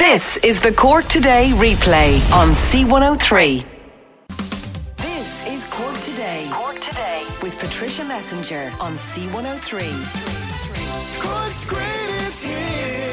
This is the Cork Today replay on C103. This is Cork Today. Cork Today with Patricia Messinger on C103. Cork's greatest.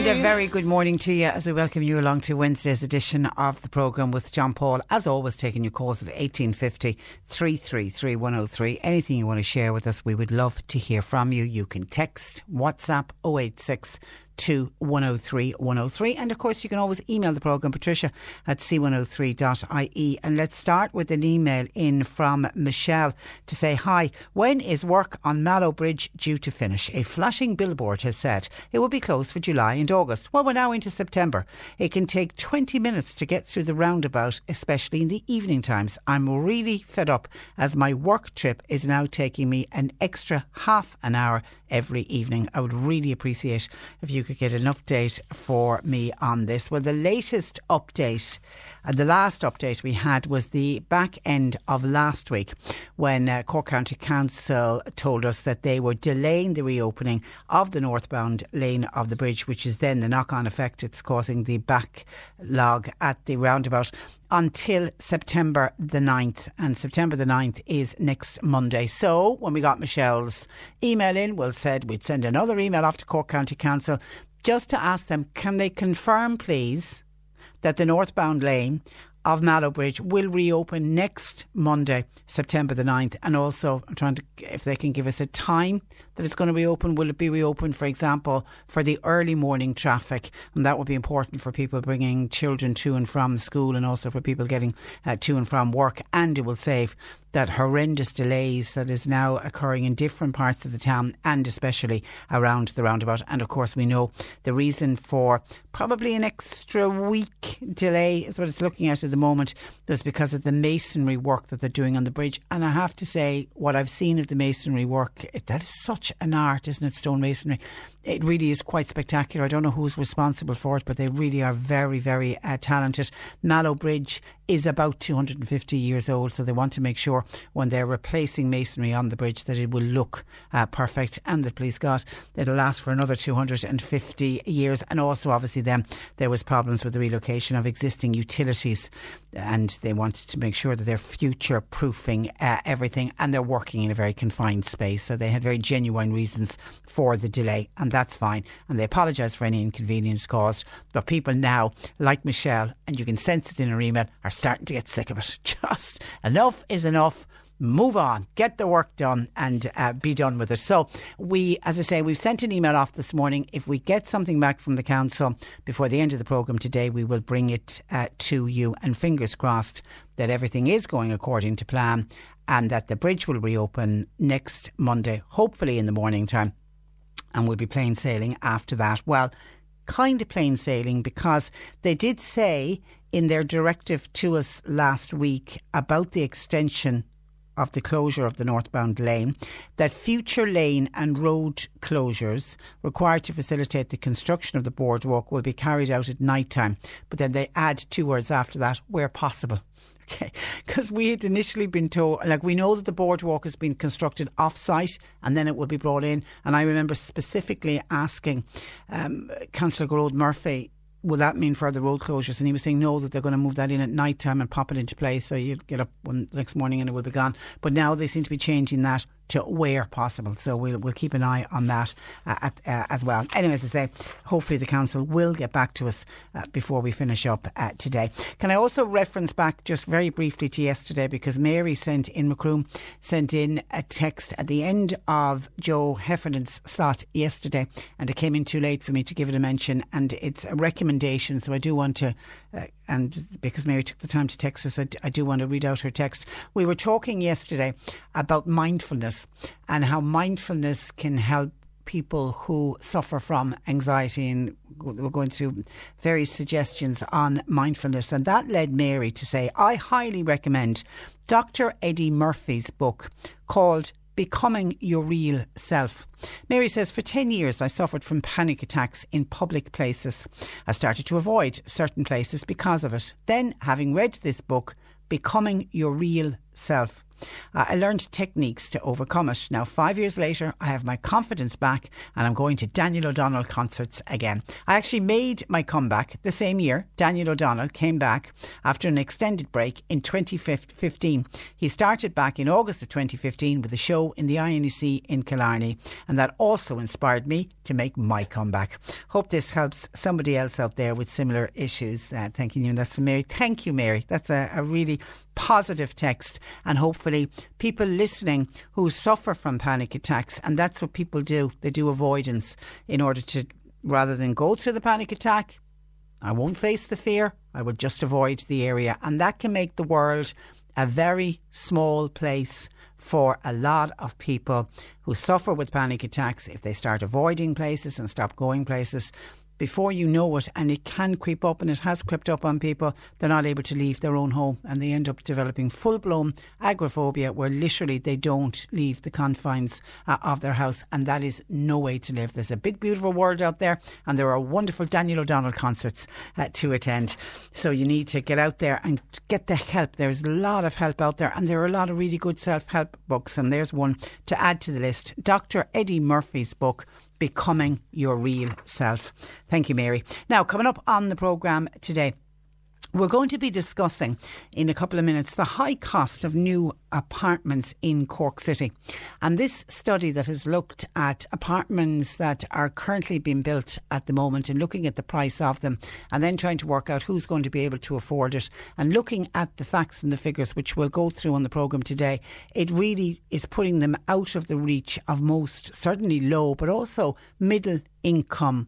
And a very good morning to you as we welcome you along to Wednesday's edition of the programme with John Paul. As always, taking your calls at 1850 333 103. Anything you want to share with us, we would love to hear from you. You can text, WhatsApp 086 to 103 103. And of course, you can always email the programme, patricia at c103.ie. And let's start with an email in from Michelle to say, Hi, when is work on Mallow Bridge due to finish? A flashing billboard has said it will be closed for July and August. Well, we're now into September. It can take 20 minutes to get through the roundabout, especially in the evening times. I'm really fed up as my work trip is now taking me an extra half an hour every evening. I would really appreciate if you could get an update for me on this. Well, the latest update, and the last update we had was the back end of last week when uh, Cork County Council told us that they were delaying the reopening of the northbound lane of the bridge, which is then the knock on effect it's causing the backlog at the roundabout until September the 9th. And September the 9th is next Monday. So when we got Michelle's email in, we said we'd send another email off to Cork County Council just to ask them, can they confirm, please, that the northbound lane of Mallow Bridge will reopen next Monday, September the 9th. And also, I'm trying to, if they can give us a time that it's going to reopen. Will it be reopened, for example, for the early morning traffic? And that would be important for people bringing children to and from school and also for people getting uh, to and from work. And it will save that horrendous delays that is now occurring in different parts of the town and especially around the roundabout. And of course, we know the reason for probably an extra week delay is what it's looking at at the moment was because of the masonry work that they're doing on the bridge. And I have to say, what I've seen of the masonry work, that is such an art, isn't it? Stonemasonry. It really is quite spectacular. I don't know who's responsible for it, but they really are very, very uh, talented. Mallow Bridge is about 250 years old, so they want to make sure when they're replacing masonry on the bridge that it will look uh, perfect. And the police got it'll last for another 250 years. And also, obviously, then there was problems with the relocation of existing utilities, and they wanted to make sure that they're future proofing uh, everything, and they're working in a very confined space. So they had very genuine reasons for the delay, and that's fine. And they apologise for any inconvenience caused. But people now, like Michelle, and you can sense it in her email, are starting to get sick of it. Just enough is enough move on, get the work done, and uh, be done with it. So, we, as I say, we've sent an email off this morning. If we get something back from the council before the end of the programme today, we will bring it uh, to you. And fingers crossed that everything is going according to plan and that the bridge will reopen next Monday, hopefully in the morning time. And we'll be plain sailing after that. Well, kind of plain sailing because they did say in their directive to us last week about the extension of the closure of the northbound lane that future lane and road closures required to facilitate the construction of the boardwalk will be carried out at night time. But then they add two words after that where possible. Okay, because we had initially been told, like we know that the boardwalk has been constructed off site and then it will be brought in. And I remember specifically asking um, Councillor Gearóid Murphy will that mean further road closures? And he was saying no, that they're going to move that in at night time and pop it into place. So you get up one next morning and it will be gone. But now they seem to be changing that to where possible. So we'll we'll keep an eye on that uh, at, uh, as well. Anyway, as I say, hopefully the council will get back to us uh, before we finish up uh, today. Can I also reference back just very briefly to yesterday because Mary sent in Macroom sent in a text at the end of Joe Heffernan's slot yesterday, and it came in too late for me to give it a mention, and it's a recommendation. So I do want to uh, and because Mary took the time to text us, I, do want to read out her text. We were talking yesterday about mindfulness and how mindfulness can help people who suffer from anxiety and we're going through various suggestions on mindfulness and that led Mary to say I highly recommend Dr Eddie Murphy's book called Becoming Your Real Self. Mary says, For 10 years, I suffered from panic attacks in public places. I started to avoid certain places because of it. Then, having read this book, Becoming Your Real Self, uh, I learned techniques to overcome it. Now, five years later, I have my confidence back and I'm going to Daniel O'Donnell concerts again. I actually made my comeback the same year. Daniel O'Donnell came back after an extended break in 2015. He started back in August of 2015 with a show in the INEC in Killarney, and that also inspired me to make my comeback. Hope this helps somebody else out there with similar issues. Uh, thanking you. And that's Mary. Thank you, Mary. That's a, a really positive text, and hopefully people listening who suffer from panic attacks, and that's what people do. They do avoidance in order to, rather than go through the panic attack, I won't face the fear, I will just avoid the area. And that can make the world a very small place for a lot of people who suffer with panic attacks if they start avoiding places and stop going places before you know it, and it can creep up, and it has crept up on people, they're not able to leave their own home and they end up developing full blown agoraphobia where literally they don't leave the confines uh, of their house, and that is no way to live. There's a big, beautiful world out there, and there are wonderful Daniel O'Donnell concerts uh, to attend. So you need to get out there and get the help. There's a lot of help out there, and there are a lot of really good self help books, and there's one to add to the list Dr. Eddie Murphy's book becoming your real self. Thank you, Mary. Now, coming up on the programme today. We're going to be discussing in a couple of minutes the high cost of new apartments in Cork City. And this study that has looked at apartments that are currently being built at the moment and looking at the price of them and then trying to work out who's going to be able to afford it and looking at the facts and the figures, which we'll go through on the programme today, it really is putting them out of the reach of most, certainly low, but also middle income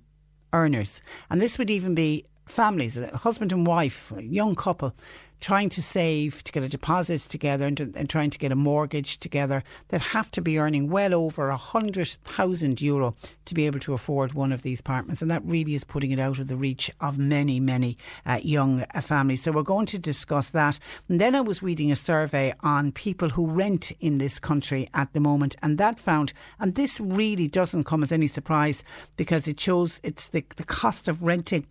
earners. And this would even be families, a husband and wife, a young couple, trying to save to get a deposit together and, and trying to get a mortgage together that have to be earning well over a hundred thousand euro to be able to afford one of these apartments, and that really is putting it out of the reach of many, many uh, young uh, families. So we're going to discuss that. And then I was reading a survey on people who rent in this country at the moment, and that found, and this really doesn't come as any surprise because it shows it's the the cost of renting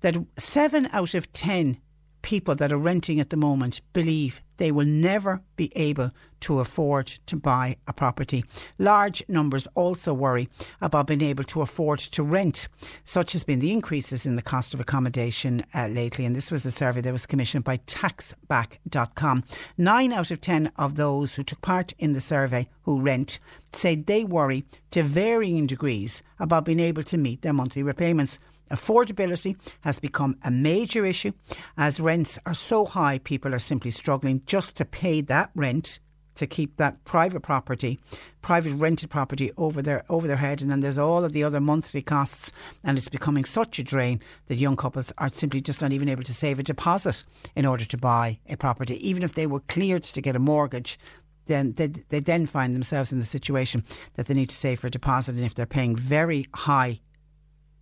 that seven out of ten people that are renting at the moment believe they will never be able to afford to buy a property. Large numbers also worry about being able to afford to rent. Such has been the increases in the cost of accommodation uh, lately. And this was a survey that was commissioned by taxback.com. Nine out of ten of those who took part in the survey who rent say they worry to varying degrees about being able to meet their monthly repayments. Affordability has become a major issue as rents are so high, people are simply struggling just to pay that rent to keep that private property, private rented property over their over their head, and then there's all of the other monthly costs, and it's becoming such a drain that young couples are simply just not even able to save a deposit in order to buy a property, even if they were cleared to get a mortgage. Then they, they then find themselves in the situation that they need to save for a deposit, and if they're paying very high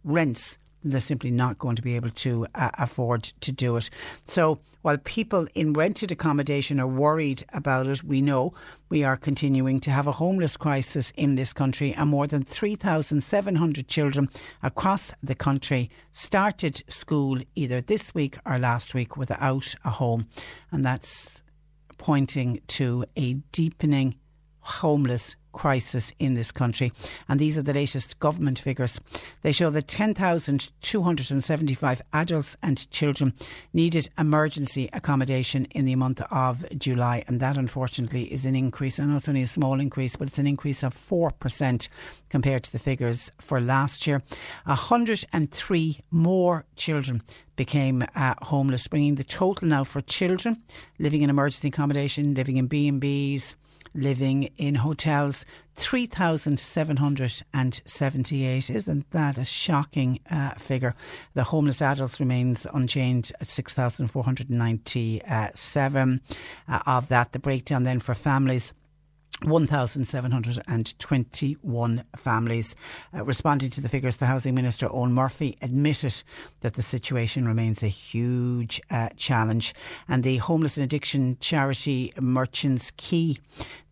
rents, they're simply not going to be able to uh, afford to do it. So while people in rented accommodation are worried about it, we know we are continuing to have a homeless crisis in this country, and more than 3,700 children across the country started school either this week or last week without a home, and that's pointing to a deepening homeless crisis in this country. And these are the latest government figures. They show that 10,275 adults and children needed emergency accommodation in the month of July. And that, unfortunately, is an increase. And it's only a small increase, but it's an increase of 4% compared to the figures for last year. 103 more children became uh, homeless, bringing the total now for children living in emergency accommodation, living in B&Bs, living in hotels 3,778. Isn't that a shocking uh, figure? The homeless adults remains unchanged at 6,497. Uh, of that, the breakdown then for families. 1,721 families. Uh, responding to the figures, the Housing Minister, Eoghan Murphy, admitted that the situation remains a huge uh, challenge. And the homeless and addiction charity Merchants Quay,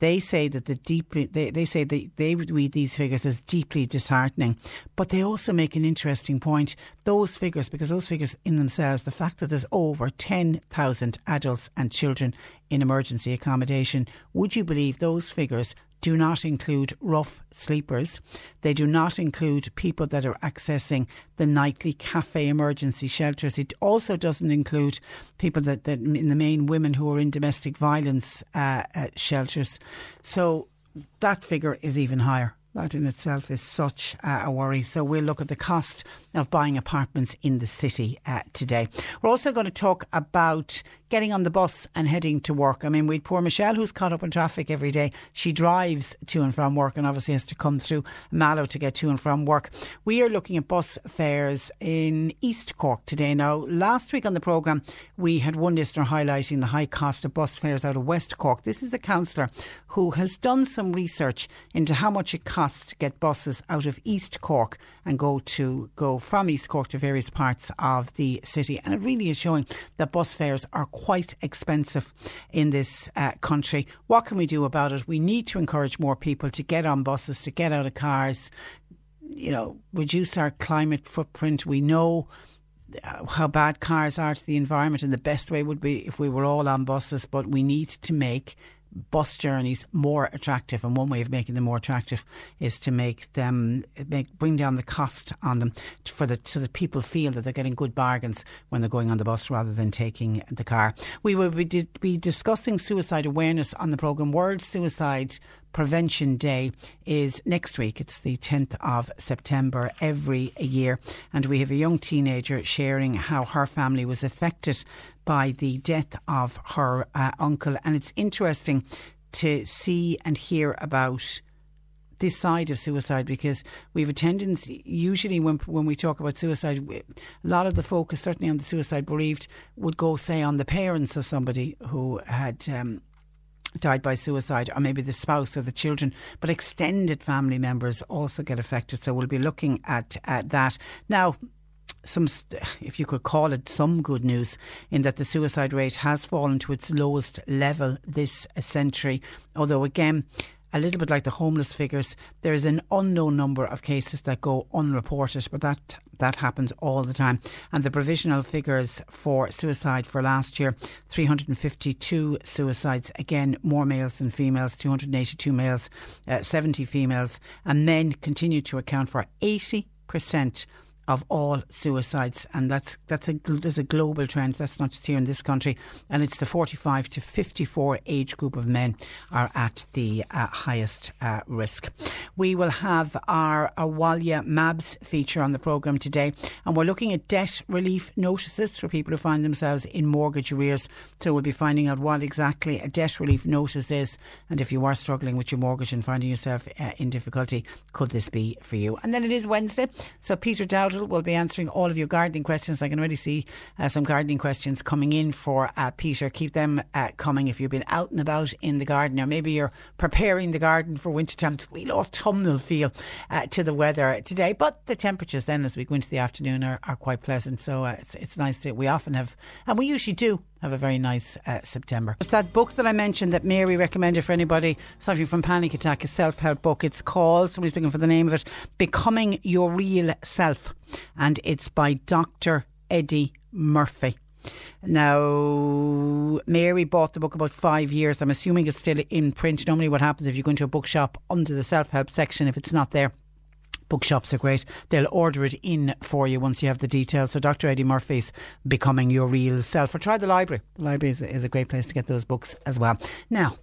they say that the deeply, they, they say that they read these figures as deeply disheartening. But they also make an interesting point. Those figures, because those figures in themselves, the fact that there's over 10,000 adults and children in emergency accommodation, would you believe those figures do not include rough sleepers. They do not include people that are accessing the nightly cafe emergency shelters. It also doesn't include people that, that in the main women who are in domestic violence uh, uh, shelters. So that figure is even higher. That in itself is such a worry. So we'll look at the cost of buying apartments in the city uh, today. We're also going to talk about getting on the bus and heading to work. I mean, we'd poor Michelle who's caught up in traffic every day. She drives to and from work and obviously has to come through Mallow to get to and from work. We are looking at bus fares in East Cork today. Now, last week on the programme, we had one listener highlighting the high cost of bus fares out of West Cork. This is a councillor who has done some research into how much it costs to get buses out of East Cork and go to go from East Cork to various parts of the city. And it really is showing that bus fares are quite expensive in this uh, country. What can we do about it? We need to encourage more people to get on buses, to get out of cars, you know, reduce our climate footprint. We know uh, how bad cars are to the environment, and the best way would be if we were all on buses, but we need to make bus journeys more attractive. And one way of making them more attractive is to make them make bring down the cost on them for the so that people feel that they're getting good bargains when they're going on the bus rather than taking the car. We will be, be discussing suicide awareness on the program. World Suicide Prevention Day is next week. It's the 10th of September every year. And we have a young teenager sharing how her family was affected by the death of her uh, uncle. And it's interesting to see and hear about this side of suicide because we have a tendency, usually when, when we talk about suicide, a lot of the focus, certainly on the suicide bereaved, would go, say, on the parents of somebody who had. Um, died by suicide, or maybe the spouse or the children, but extended family members also get affected. So we'll be looking at, at that. Now, some, if you could call it some good news, in that the suicide rate has fallen to its lowest level this century. Although, again, a little bit like the homeless figures, there is an unknown number of cases that go unreported, but that that happens all the time. And the provisional figures for suicide for last year 352 suicides, again, more males than females, 282 males, uh, 70 females, and men continue to account for 80% of all suicides, and that's that's a there's a global trend. That's not just here in this country, and it's the 45 to 54 age group of men are at the uh, highest uh, risk. We will have our Awalia Mabs feature on the program today, and we're looking at debt relief notices for people who find themselves in mortgage arrears. So we'll be finding out what exactly a debt relief notice is, and if you are struggling with your mortgage and finding yourself uh, in difficulty, could this be for you? And then it is Wednesday, so Peter Will be answering all of your gardening questions. I can already see uh, some gardening questions coming in for uh, Peter. Keep them uh, coming if you've been out and about in the garden, or maybe you're preparing the garden for winter time. Real autumnal feel uh, to the weather today, but the temperatures then as we go into the afternoon are, are quite pleasant. So uh, it's it's nice to. We often have, and we usually do have a very nice uh, September. It's that book that I mentioned that Mary recommended for anybody suffering from panic attack, a self help book. It's called, somebody's looking for the name of it, Becoming Your Real Self. And it's by Dr. Eddie Murphy. Now, Mary bought the book about five years. I'm assuming it's still in print. Normally, what happens if you go into a bookshop under the self help section, if it's not there, Bookshops are great. They'll order it in for you once you have the details. So Dr. Eddie Murphy's Becoming Your Real Self. Or try the library. The library is, is a great place to get those books as well. Now,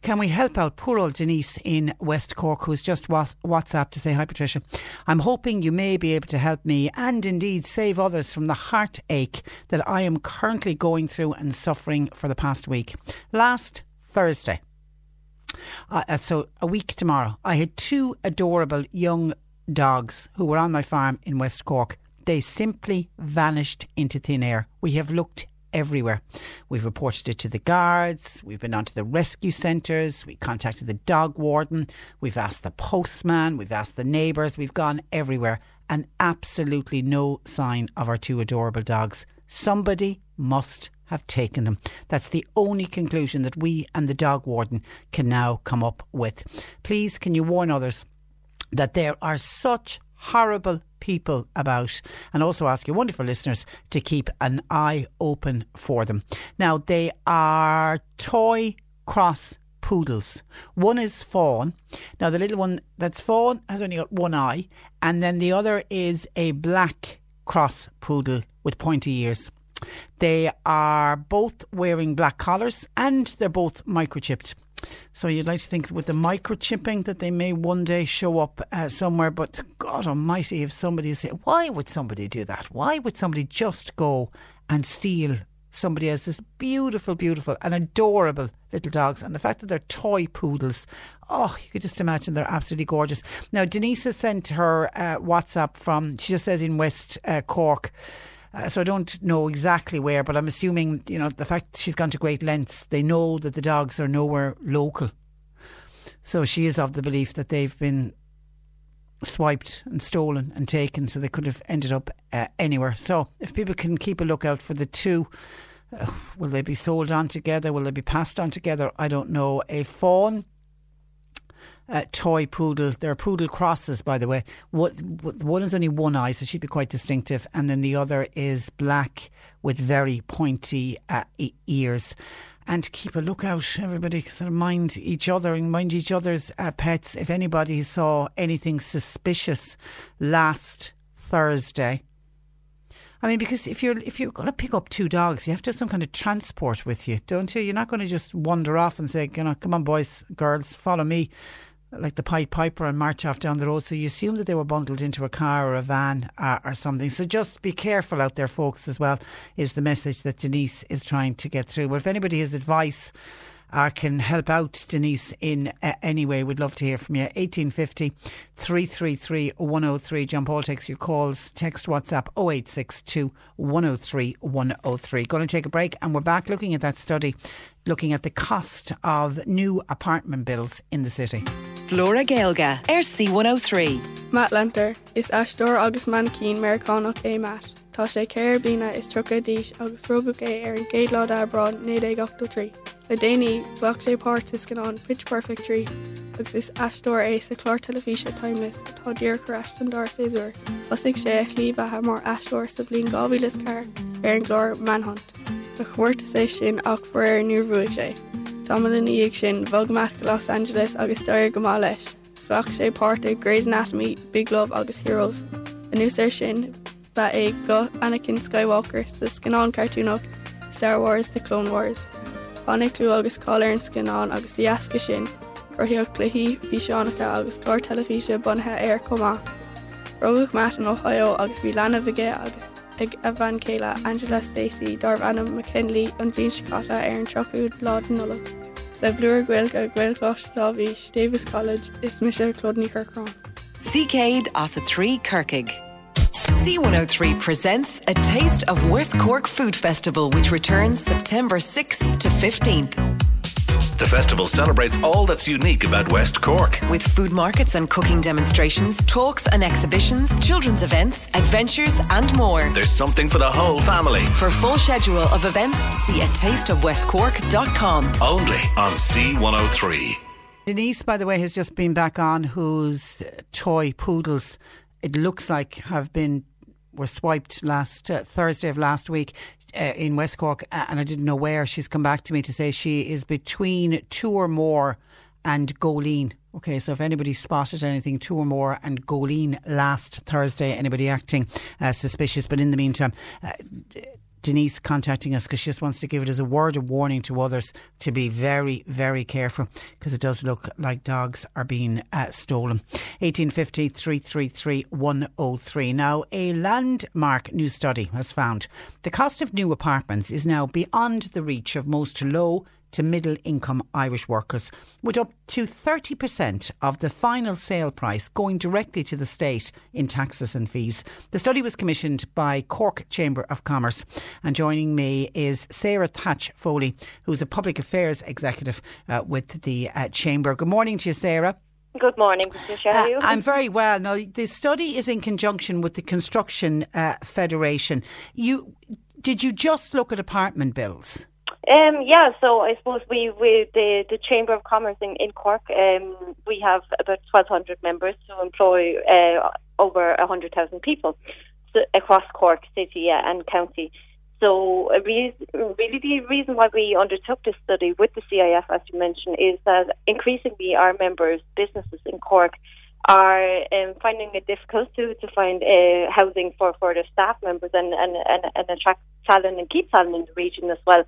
can we help out poor old Denise in West Cork who's just WhatsApp to say, Hi Patricia, I'm hoping you may be able to help me and indeed save others from the heartache that I am currently going through and suffering for the past week. Last Thursday, Uh, uh, so a week tomorrow, I had two adorable young dogs who were on my farm in West Cork. They simply vanished into thin air. We have looked everywhere. We've reported it to the guards, we've been onto the rescue centres, we contacted the dog warden, we've asked the postman, we've asked the neighbours, we've gone everywhere, and absolutely no sign of our two adorable dogs. Somebody must have taken them. That's the only conclusion that we and the dog warden can now come up with. Please, can you warn others that there are such horrible people about and also ask your wonderful listeners to keep an eye open for them. Now, they are toy cross poodles. One is fawn. Now, the little one that's fawn has only got one eye, and then the other is a black cross poodle with pointy ears. They are both wearing black collars and they're both microchipped. So you'd like to think with the microchipping that they may one day show up uh, somewhere, but God Almighty, if somebody say, why would somebody do that? Why would somebody just go and steal somebody else's beautiful, beautiful, and adorable little dogs? And the fact that they're toy poodles, oh, you could just imagine they're absolutely gorgeous. Now Denise has sent her uh, WhatsApp from. She just says in West uh, Cork. Uh, so I don't know exactly where, but I'm assuming, you know, the fact she's gone to great lengths, they know that the dogs are nowhere local. So she is of the belief that they've been swiped and stolen and taken, so they could have ended up uh, anywhere. So if people can keep a lookout for the two, uh, will they be sold on together? Will they be passed on together? I don't know. A fawn uh, toy poodle. They're poodle crosses, by the way. One, one is only one eye, so she'd be quite distinctive, and then the other is black with very pointy uh, ears. And keep a lookout, everybody. Sort of mind each other and mind each other's uh, pets. If anybody saw anything suspicious last Thursday, I mean, because if you're if you're going to pick up two dogs, you have to have some kind of transport with you, don't you? You're not going to just wander off and say, you know, come on, boys, girls, follow me like the Pied Piper and march off down the road. So you assume that they were bundled into a car or a van uh, or something. So just be careful out there, folks, as well, is the message that Denise is trying to get through. But if anybody has advice, or can help out Denise in uh, any way, we'd love to hear from you. 1850 333 103. John Paul takes your calls. Text WhatsApp 0862 103 103. Going to take a break and we're back looking at that study, looking at the cost of new apartment bills in the city. Laura Gaelga, RC103. Matt Lenter is Ashdor August man cín Americanach é Matt. Tá sé céir blina is tro díis agus rubuk é ar an géadlá abrán 983. Le déine bhaach sé páirt is gan an Pitch Perfect Tree, agus is astóir é sa chlár telefíe timeless atá ddír choreist an dar séúr, Os ag sé líomhethe mar astóir sa blin gáhílas car ar an glór manhunt. Ba chuirta sé sin ach fu ar nuúrhuaigh sé. Tamlin íag sin bhag meat go Los Angeles agus stoir gomá leis. Fach sé páirta Grey's Anatomy, Big Love agus Heroes. A nu sé sin ba é go Anakin Skywalker sa scanán cartúnach Star Wars de Clone Wars. Banniclú agus cáir an scanán agus dheasca sin chuthíocht chluhí fi seánnacha agus chlár telefíe bunthe ar comá. Rogah mat an Ohio agus bhí lena bhige agus ag a bhain céile Angela Stacy darb anna McKinley an bhíon scata ar an troúd lá nula. Le bluúr ghfuil a ghfuilchlás láhís Davis College is mis clodní Kirkrán. Céad as a trí Kirkig. C103 presents a taste of West Cork Food Festival, which returns September 6th to 15th. The festival celebrates all that's unique about West Cork. With food markets and cooking demonstrations, talks and exhibitions, children's events, adventures, and more. There's something for the whole family. For full schedule of events, see a taste of tasteofwestcork.com. Only on C103. Denise, by the way, has just been back on, whose toy poodles, it looks like, have been were swiped last uh, Thursday of last week uh, in West Cork, and I didn't know where. She's come back to me to say she is between Toormore and Goleen. Okay, so if anybody spotted anything, Toormore, and Goleen last Thursday, anybody acting uh, suspicious. But in the meantime, uh, Denise contacting us because she just wants to give it as a word of warning to others to be very, very careful because it does look like dogs are being uh, stolen. 1850 333 103. Now, a landmark new study has found the cost of new apartments is now beyond the reach of most low to middle income Irish workers, with up to 30% of the final sale price going directly to the state in taxes and fees. The study was commissioned by Cork Chamber of Commerce. And joining me is Sarah Thatch Foley, who's a public affairs executive uh, with the uh, Chamber. Good morning to you, Sarah. Good morning, Patricia. How are you? Uh, I'm very well. Now, the study is in conjunction with the Construction uh, Federation. You did you just look at apartment bills? Um, yeah, so I suppose we, the, the Chamber of Commerce in, in Cork, um, we have about 1,200 members who employ uh, over 100,000 people across Cork City and County. So, re- really, the reason why we undertook this study with the CIF, as you mentioned, is that increasingly our members, businesses in Cork, are um, finding it difficult to to find uh, housing for, for their staff members and, and, and, and attract talent and keep talent in the region as well,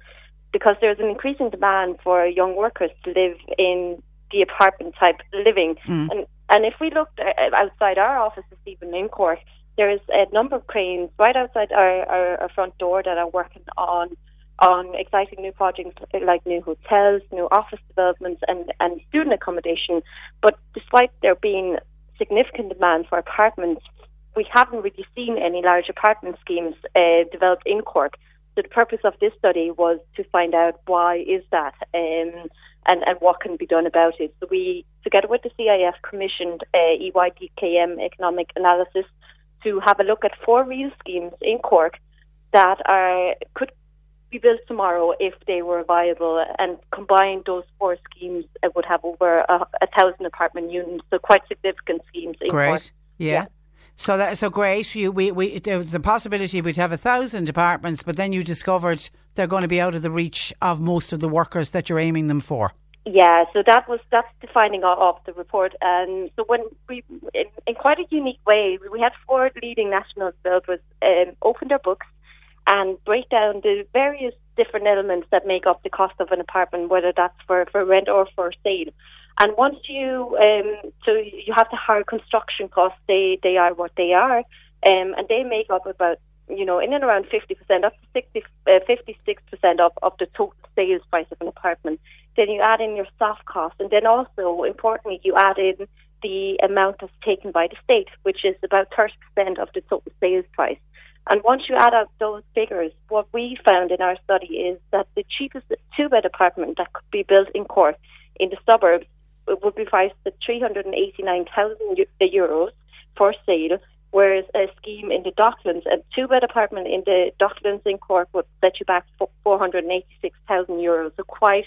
because there's an increasing demand for young workers to live in the apartment type living. Mm. And and if we looked uh, outside our offices, even in Cork, there's a number of cranes right outside our, our, our front door that are working on on exciting new projects like new hotels, new office developments, and, and student accommodation. But despite there being significant demand for apartments, we haven't really seen any large apartment schemes uh, developed in Cork. So the purpose of this study was to find out why is that um, and, and what can be done about it. So we, together with the CIF, commissioned uh, EYDKM economic analysis to have a look at four real schemes in Cork that are could be built tomorrow if they were viable and combined those four schemes it would have over a, a thousand apartment units so quite significant schemes in Great. Cork. Yeah. Yeah. So that so great. You, we, we there was a possibility we'd have a thousand apartments, but then you discovered they're going to be out of the reach of most of the workers that you're aiming them for. Yeah, so that was that's the finding of, the report, and so when we, in, in quite a unique way, we had four leading national builders um, open their books and break down the various different elements that make up the cost of an apartment, whether that's for, for rent or for sale. And once you, um, so you have the higher construction costs, they, they are what they are, um, and they make up about, you know, in and around 50%, up to 60, uh, 56% of, of the total sales price of an apartment. Then you add in your soft costs, and then also, importantly, you add in the amount that's taken by the state, which is about 30% of the total sales price. And once you add up those figures, what we found in our study is that the cheapest two bed apartment that could be built in Cork in the suburbs would be priced at 389,000 euros for sale, whereas a scheme in the Docklands, a two bed apartment in the Docklands in Cork would set you back 486,000 euros. So quite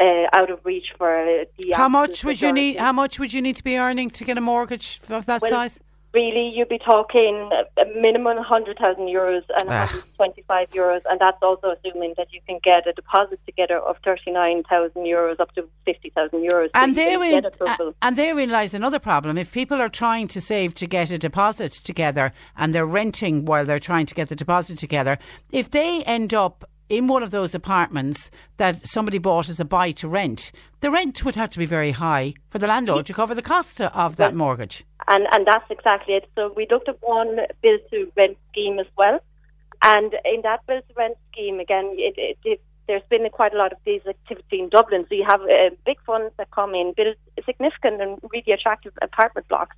uh, out of reach for the. How much would you need? How much would you need to be earning to get a mortgage of that Well, size? Really you'd be talking a minimum 100,000 euros and Ah. 125 euros, and that's also assuming that you can get a deposit together of 39,000 euros up to 50,000 euros. And can therein, and therein lies another problem. If people are trying to save to get a deposit together and they're renting while they're trying to get the deposit together, if they end up in one of those apartments that somebody bought as a buy to rent, the rent would have to be very high for the landlord to cover the cost of that mortgage. And and that's exactly it. So we looked at one build to rent scheme as well, and in that build to rent scheme again, it, it, it, there's been quite a lot of this activity in Dublin. So you have uh, big funds that come in, build significant and really attractive apartment blocks,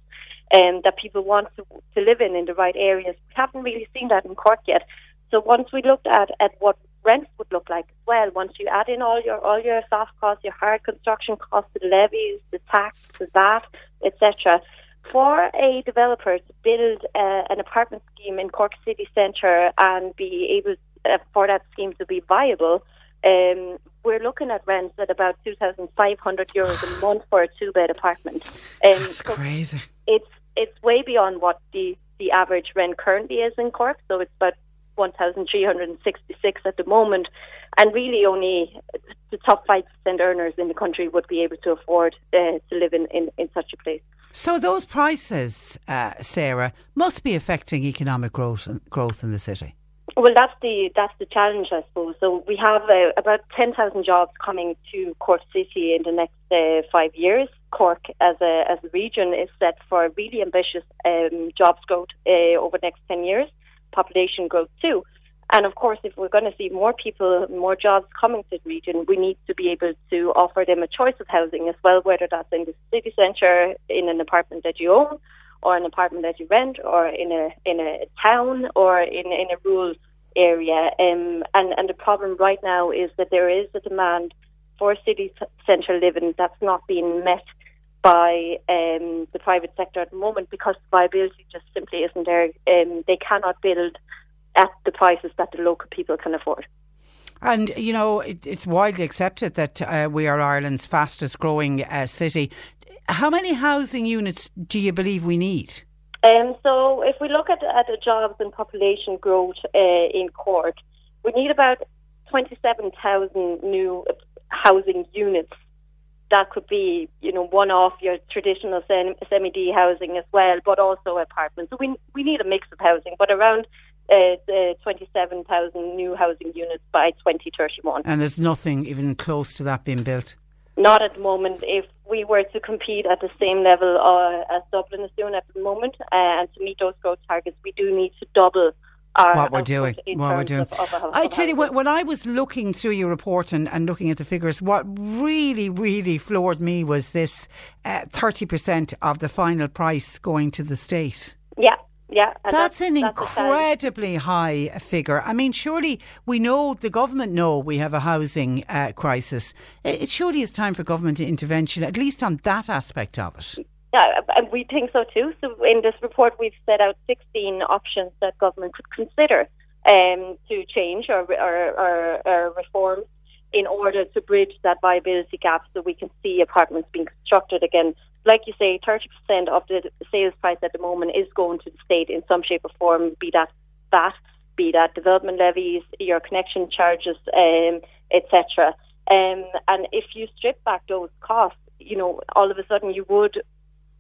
um, that people want to to live in in the right areas. We haven't really seen that in Cork yet. So once we looked at at what rents would look like as well, once you add in all your all your soft costs, your hard construction costs, the levies, the tax, the VAT, etc. For a developer to build uh, an apartment scheme in Cork city centre and be able uh, for that scheme to be viable, um, we're looking at rents at about two thousand five hundred euros a month for a two bed apartment. Um, That's so crazy. it's it's way beyond what the the average rent currently is in Cork. So it's about one thousand three hundred and sixty six at the moment, and really only the top five percent earners in the country would be able to afford uh, to live in, in, in such a place. So those prices, uh, Sarah, must be affecting economic growth growth in the city. Well, that's the that's the challenge, I suppose. So we have uh, about ten thousand jobs coming to Cork City in the next uh, five years. Cork, as a as a region, is set for really ambitious um, jobs growth uh, over the next ten years, population growth too. And of course, if we're going to see more people, more jobs coming to the region, we need to be able to offer them a choice of housing as well, whether that's in the city centre, in an apartment that you own, or an apartment that you rent, or in a in a town, or in in a rural area. Um, and and the problem right now is that there is a demand for city centre living that's not being met by um, the private sector at the moment because viability just simply isn't there. Um, they cannot build at the prices that the local people can afford. And, you know, it, it's widely accepted that uh, we are Ireland's fastest growing uh, city. How many housing units do you believe we need? Um, so, if we look at, at the jobs and population growth uh, in Cork, we need about 27,000 new housing units. That could be, you know, one off your traditional semi-D housing as well, but also apartments. So we we need a mix of housing, but around uh, 27,000 new housing units by 2031. And there's nothing even close to that being built? Not at the moment. If we were to compete at the same level uh, as Dublin is doing at the moment uh, and to meet those growth targets, we do need to double our what we're doing. What we're doing. Of, of, I tell you, when, when, I was looking through your report and, and looking at the figures, what really, really floored me was this uh, 30% of the final price going to the state. Yeah. Yeah, that's, that's, an that's incredibly high figure. I mean, surely we know the government know we have a housing uh, crisis. It, it surely is time for government intervention, at least on that aspect of it. Yeah, and we think so too. So in this report, we've set out 16 options that government could consider um, to change or, or, or, or reform in order to bridge that viability gap so we can see apartments being constructed again. Like you say, 30% of the sales price at the moment is going to the state in some shape or form, be that VAT, be that development levies, your connection charges, um, etc. Um, and if you strip back those costs, you know, all of a sudden you would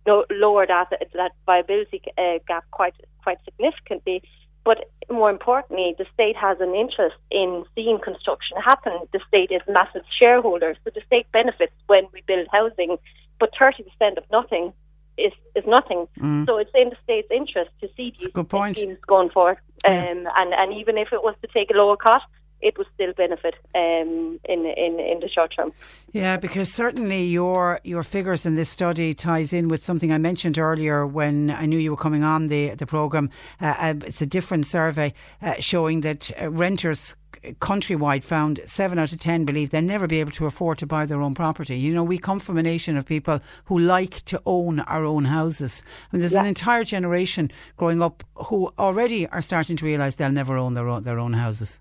lower that that viability uh, gap quite quite significantly. But more importantly, the state has an interest in seeing construction happen. The state is massive shareholder, so the state benefits when we build housing. But thirty percent of nothing is is nothing. Mm. So it's in the state's interest to see these good point. schemes going forward. Yeah. Um, and and even if it was to take a lower cost, it would still benefit um, in, in in the short term. Yeah, because certainly your your figures in this study ties in with something I mentioned earlier when I knew you were coming on the the program. Uh, uh, it's a different survey uh, showing that uh, renters countrywide found seven out of ten believe they'll never be able to afford to buy their own property. You know, we come from a nation of people who like to own our own houses. I mean, there's Yeah. an entire generation growing up who already are starting to realise they'll never own their own, their own houses.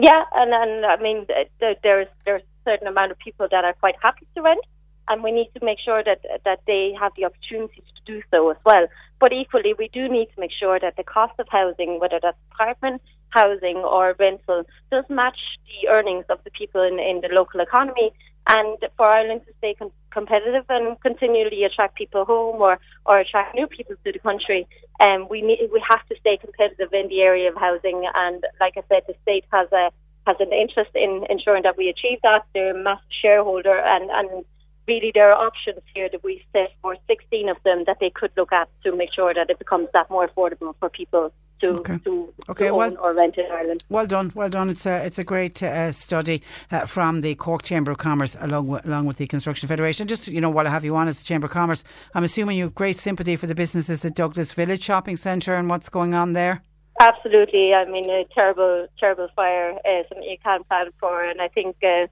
Yeah, and and I mean uh, th- there's there's a certain amount of people that are quite happy to rent, and we need to make sure that that they have the opportunity to do so as well. But equally, we do need to make sure that the cost of housing, whether that's apartment housing or rental, does match the earnings of the people in in the local economy. And for Ireland to stay com- competitive and continually attract people home or, or attract new people to the country, um, we need we have to stay competitive in the area of housing. And like I said, the state has a has an interest in ensuring that we achieve that. They're a massive shareholder, and and really there are options here that we set for 16 of them that they could look at to make sure that it becomes that more affordable for people to Okay. to, Okay, to own well- or rent in Ireland. Well done, well done. It's a it's a great uh, study uh, from the Cork Chamber of Commerce along with, along with the Construction Federation. Just you know, while I have you on as the Chamber of Commerce, I'm assuming you have great sympathy for the businesses at Douglas Village Shopping Centre and what's going on there. Absolutely. I mean, a terrible, terrible fire. Uh, something you can't plan for, and I think uh,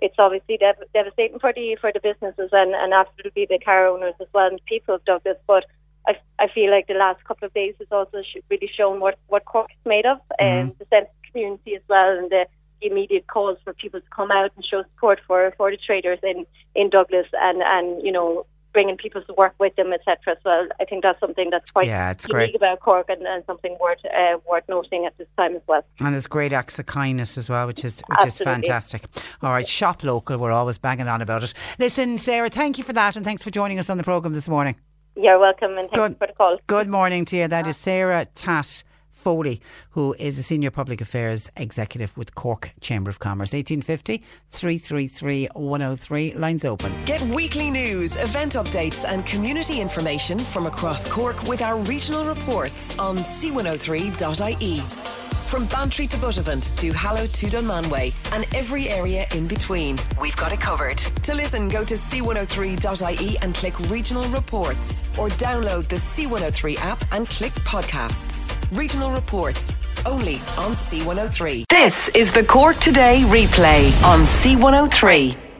it's obviously dev- devastating for the for the businesses and, and absolutely the car owners as well and the people of Douglas. But I, I feel like the last couple of days has also sh- really shown what what Cork is made of, and the sense of community as well, and the, the immediate calls for people to come out and show support for for the traders in in Douglas, and and you know bringing people to work with them, etc. So well, I think that's something that's quite Yeah, it's unique great. about Cork, and, and something worth uh, worth noting at this time as well. And there's great acts of kindness as well, which is which is fantastic. All right, shop local. We're always banging on about it. Listen, Sarah, thank you for that, and thanks for joining us on the program this morning. You're welcome, and thanks Good. for the call. Good morning to you. That is ah. Sarah Tat Foley, who is a Senior Public Affairs Executive with Cork Chamber of Commerce. 1850 333 103. Lines open. Get weekly news, event updates, and community information from across Cork with our regional reports on c103.ie. From Bantry to Buttevant to Hallow to Dunmanway and every area in between, we've got it covered. To listen, go to c103.ie and click regional reports or download the C103 app and click podcasts. Regional reports only on C103. This is the Cork Today replay on C103.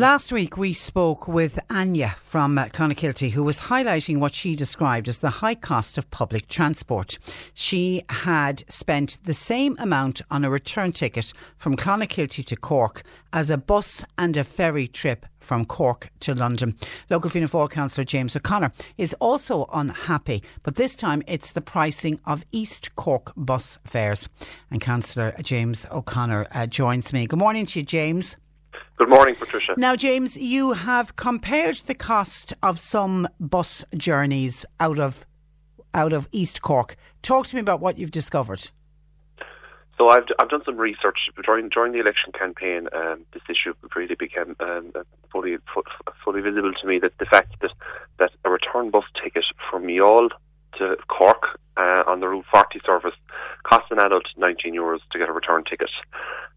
Last week, we spoke with Anya from uh, Clonakilty, who was highlighting what she described as the high cost of public transport. She had spent the same amount on a return ticket from Clonakilty to Cork as a bus and a ferry trip from Cork to London. Local Fianna Fáil councillor James O'Connor is also unhappy, but this time it's the pricing of East Cork bus fares. And councillor James O'Connor uh, joins me. Good morning to you, James. Good morning, Patricia. Now, James, you have compared the cost of some bus journeys out of out of East Cork. Talk to me about what you've discovered. So I've I've done some research during during the election campaign. Um, this issue really became um, fully fully visible to me that the fact that that a return bus ticket from Youghal to Cork uh, on the Route 40 service costs an adult 19 euros to get a return ticket,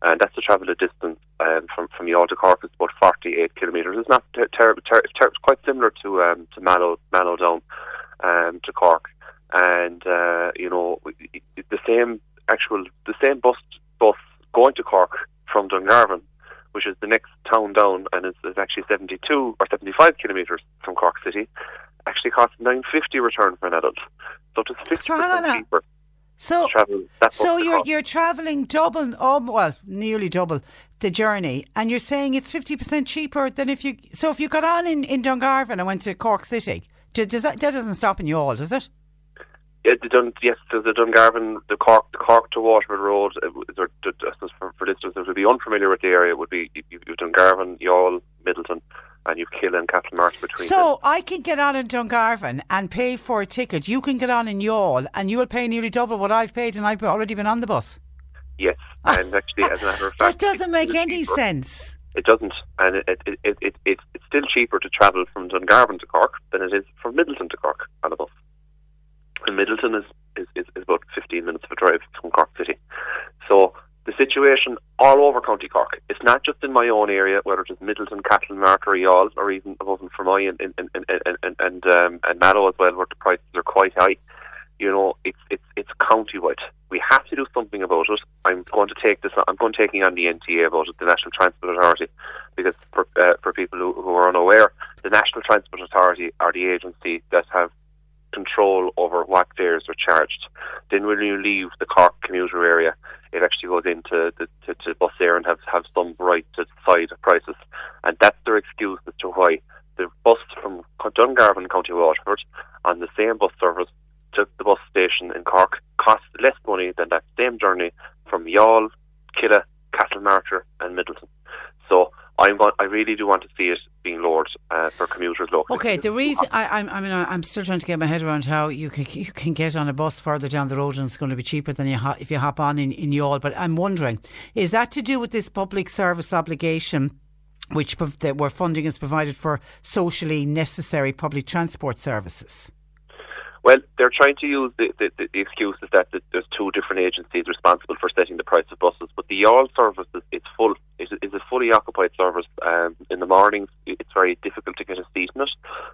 and that's the travel a distance um, from from Youghal to Cork. It's about 48 kilometres. It's not terrible. Ter- ter- ter- quite similar to um, to Mallow Mallow down um, to Cork, and uh, you know the same actual the same bus bus going to Cork from Dungarvan, which is the next town down, and it's actually 72 or 75 kilometres from Cork City, actually costs 950 return for an adult. So it's 50 So hang on now. cheaper. So, travel so you're Cork. you're travelling double, oh, well, nearly double the journey, and you're saying it's fifty percent cheaper than if you. So if you got on in, in Dungarvan and went to Cork City, does that that doesn't stop in Youghal, does it? Yeah, the Dun, yes, the, the Dungarvan, the Cork, the Cork to Waterford Road. Uh, there, there, I suppose for, for listeners who would be unfamiliar with the area, it would be you, you, you've Dungarvan, Youghal, Midleton, and you've Kill and Castlemartyr between. them. So I can get on in Dungarvan and pay for a ticket. You can get on in Youghal, and you will pay nearly double what I've paid, and I've already been on the bus. yes, and actually, as a matter of fact, That doesn't make any cheaper. sense. It doesn't, and it, it, it, it, it, it, it's still cheaper to travel from Dungarvan to Cork than it is from Midleton to Cork on a bus. And Midleton is, is, is, is about 15 minutes of a drive from Cork City. So the situation all over County Cork, it's not just in my own area, whether it is Midleton, Castlemartyr or Youghal, or even above and, and, and, and, and, and, um, and Mallow as well, where the prices are quite high. You know, it's it's it's county-wide. We have to do something about it. I'm going to take this. I'm going to taking on the NTA about it, the National Transport Authority, because for uh, for people who, who are unaware, the National Transport Authority are the agency that have control over what fares are charged. Then when you leave the Cork commuter area, it actually goes into the, to, to Bus Éireann have have some right to decide prices, and that's their excuse as to why the bus from Dungarvan, County Waterford, on the same bus service to the bus station in Cork costs less money than that same journey from Youghal, Killeagh, Castlemartyr, and Midleton. I'm going, I really do want to see it being lowered uh, for commuters locally. Okay, the reason I, I'm, I mean, I'm still trying to get my head around how you can, you can get on a bus further down the road and it's going to be cheaper than you if you hop on in, in Youghal. But I'm wondering, is that to do with this public service obligation? Which that where funding is provided for socially necessary public transport services. Well, they're trying to use the, the, the, the excuse is that, there's two different agencies responsible for setting the price of buses, but the Youghal service is it's full. It is a fully occupied service. Um, in the mornings, it's very difficult to get a seat in it.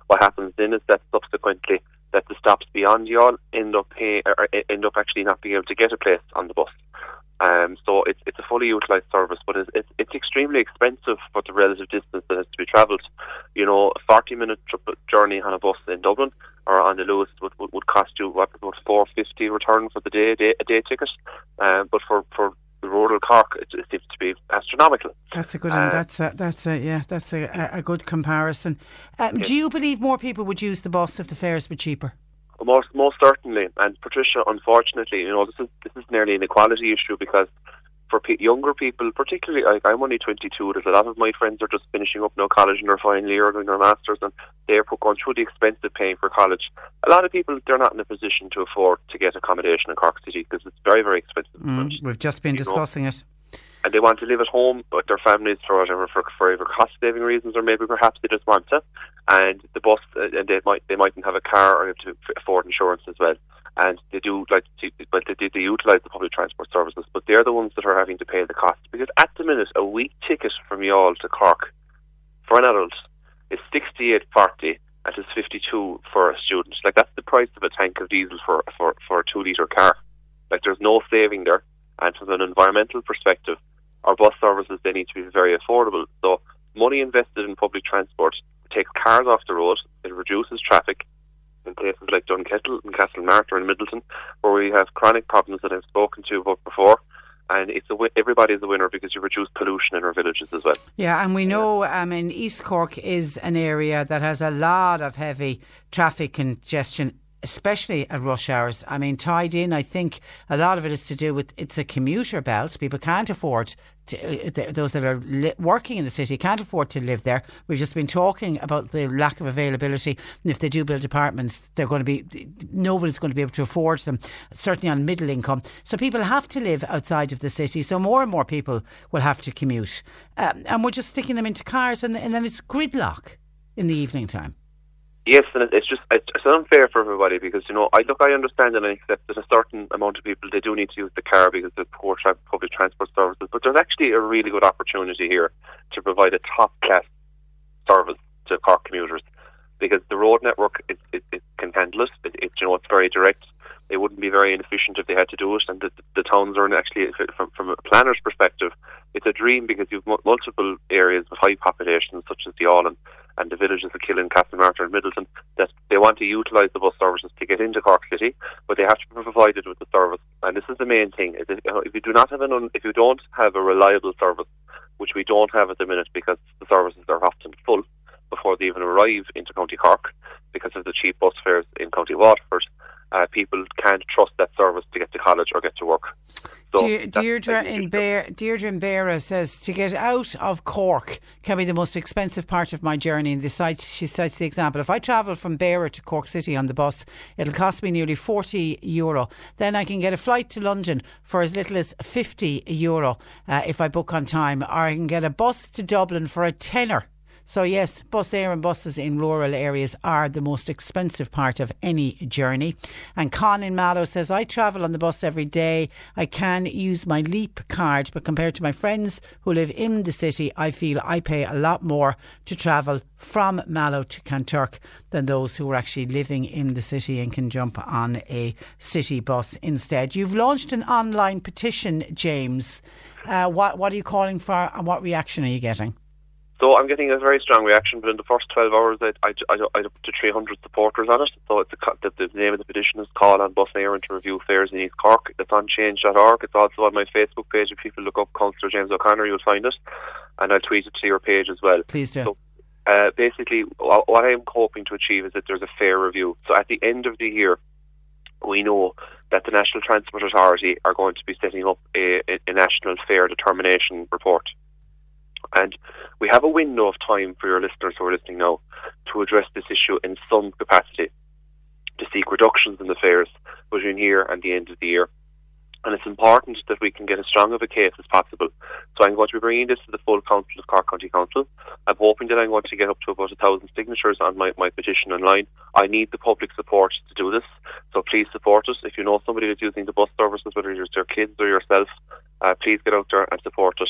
What happens then is that subsequently that the stops beyond Youghal end up pay, or or end up actually not being able to get a place on the bus. Um, so it's it's a fully utilised service, but it's, it's it's extremely expensive for the relative distance that has to be travelled. You know, a forty minute journey on a bus in Dublin or on the Luas would, would, would cost you what about four fifty return for the day, day a day ticket. Um, but for for the rural Cork, it, it seems to be astronomical. That's a good. Uh, that's a, that's a yeah. That's a, a, good comparison. Um, Do you believe more people would use the bus if the fares were cheaper? Most most certainly, and Patricia, unfortunately, you know this is this is nearly an equality issue because for pe- younger people, particularly, like I'm only 22. There's a lot of my friends are just finishing up now college in their final year doing their masters, and they're put- going through the expense of paying for college. A lot of people they're not in a position to afford to get accommodation in Cork City because it's very very expensive. Mm, we've just been You know. discussing it. and they want to live at home with their families for whatever for, for either cost saving reasons or maybe perhaps they just want to and the bus uh, and they might they mightn't have a car or have to afford insurance as well and they do like to, but they, they, utilise the public transport services, but they're the ones that are having to pay the cost because at the minute a week ticket from Youghal to Cork for an adult is sixty eight forty and it's fifty two for a student. Like that's the price of a tank of diesel for for for a two litre car. Like there's no saving there, and from an environmental perspective, our bus services they need to be very affordable. So money invested in public transport takes cars off the road, it reduces traffic in places like Dunkettle and Castlemartyr and Midleton, where we have chronic problems that I've spoken to about before. And it's a win- everybody's a winner because you reduce pollution in our villages as well. Yeah, and we know, um, I mean, East Cork is an area that has a lot of heavy traffic congestion especially at rush hours. I mean, tied in, I think a lot of it is to do with it's a commuter belt. People can't afford to, uh, those that are li- working in the city can't afford to live there. We've just been talking about the lack of availability. And if they do build apartments, they're going to be nobody's going to be able to afford them. Certainly on middle income, so people have to live outside of the city. So more and more people will have to commute, um, and we're just sticking them into cars, and, and then it's gridlock in the evening time. Yes, and it's just it's unfair for everybody because you know I look I understand and I accept that a certain amount of people they do need to use the car because of poor tra- public transport services, but there's actually a really good opportunity here to provide a top class service to Cork commuters because the road network it, it, it can handle it. It, it. You know it's very direct. It wouldn't be very inefficient if they had to do it, and the, the towns are actually from from a planner's perspective, it's a dream because you've multiple areas with high populations such as the Allen and the villages of Killeagh, Castlemartyr and Midleton that they want to utilise the bus services to get into Cork City, but they have to be provided with the service. And this is the main thing: is if you do not have an un- if you don't have a reliable service, which we don't have at the minute because the services are often full before they even arrive into County Cork because of the cheap bus fares in County Waterford. Uh, people can't trust that service to get to college or get to work. So that's Deirdre in. Bear, Deirdre in Beara says to get out of Cork can be the most expensive part of my journey. And site, she cites the example: if I travel from Beara to Cork City on the bus, it'll cost me nearly forty euro. Then I can get a flight to London for as little as fifty euro uh, if I book on time, or I can get a bus to Dublin for a tenner. So yes, Bus Éireann buses in rural areas are the most expensive part of any journey. And Con in Mallow says, I travel on the bus every day. I can use my Leap card, but compared to my friends who live in the city, I feel I pay a lot more to travel from Mallow to Kanturk than those who are actually living in the city and can jump on a city bus instead. You've launched an online petition, James. Uh, what, what are you calling for and what reaction are you getting? So I'm getting a very strong reaction, but in the first 12 hours, I, I, I, I up to 300 supporters on it. So it's a, the, the name of the petition is Call on Bus Éireann to Review Fares in East Cork. It's on change.org. It's also on my Facebook page. If people look up Councillor James O'Connor, you'll find it. And I'll tweet it to your page as well. Please do. So, uh, basically, what I'm hoping to achieve is that there's a fair review. So at the end of the year, we know that the National Transport Authority are going to be setting up a, a, a national fare determination report. And we have a window of time for your listeners who are listening now to address this issue in some capacity, to seek reductions in the fares between here and the end of the year. And it's important that we can get as strong of a case as possible. So I'm going to be bringing this to the full council of Cork County Council. I'm hoping that I'm going to get up to about a thousand signatures on my, my petition online. I need the public support to do this. So please support us. If you know somebody that's using the bus services, whether it's your kids or yourself, uh, please get out there and support us.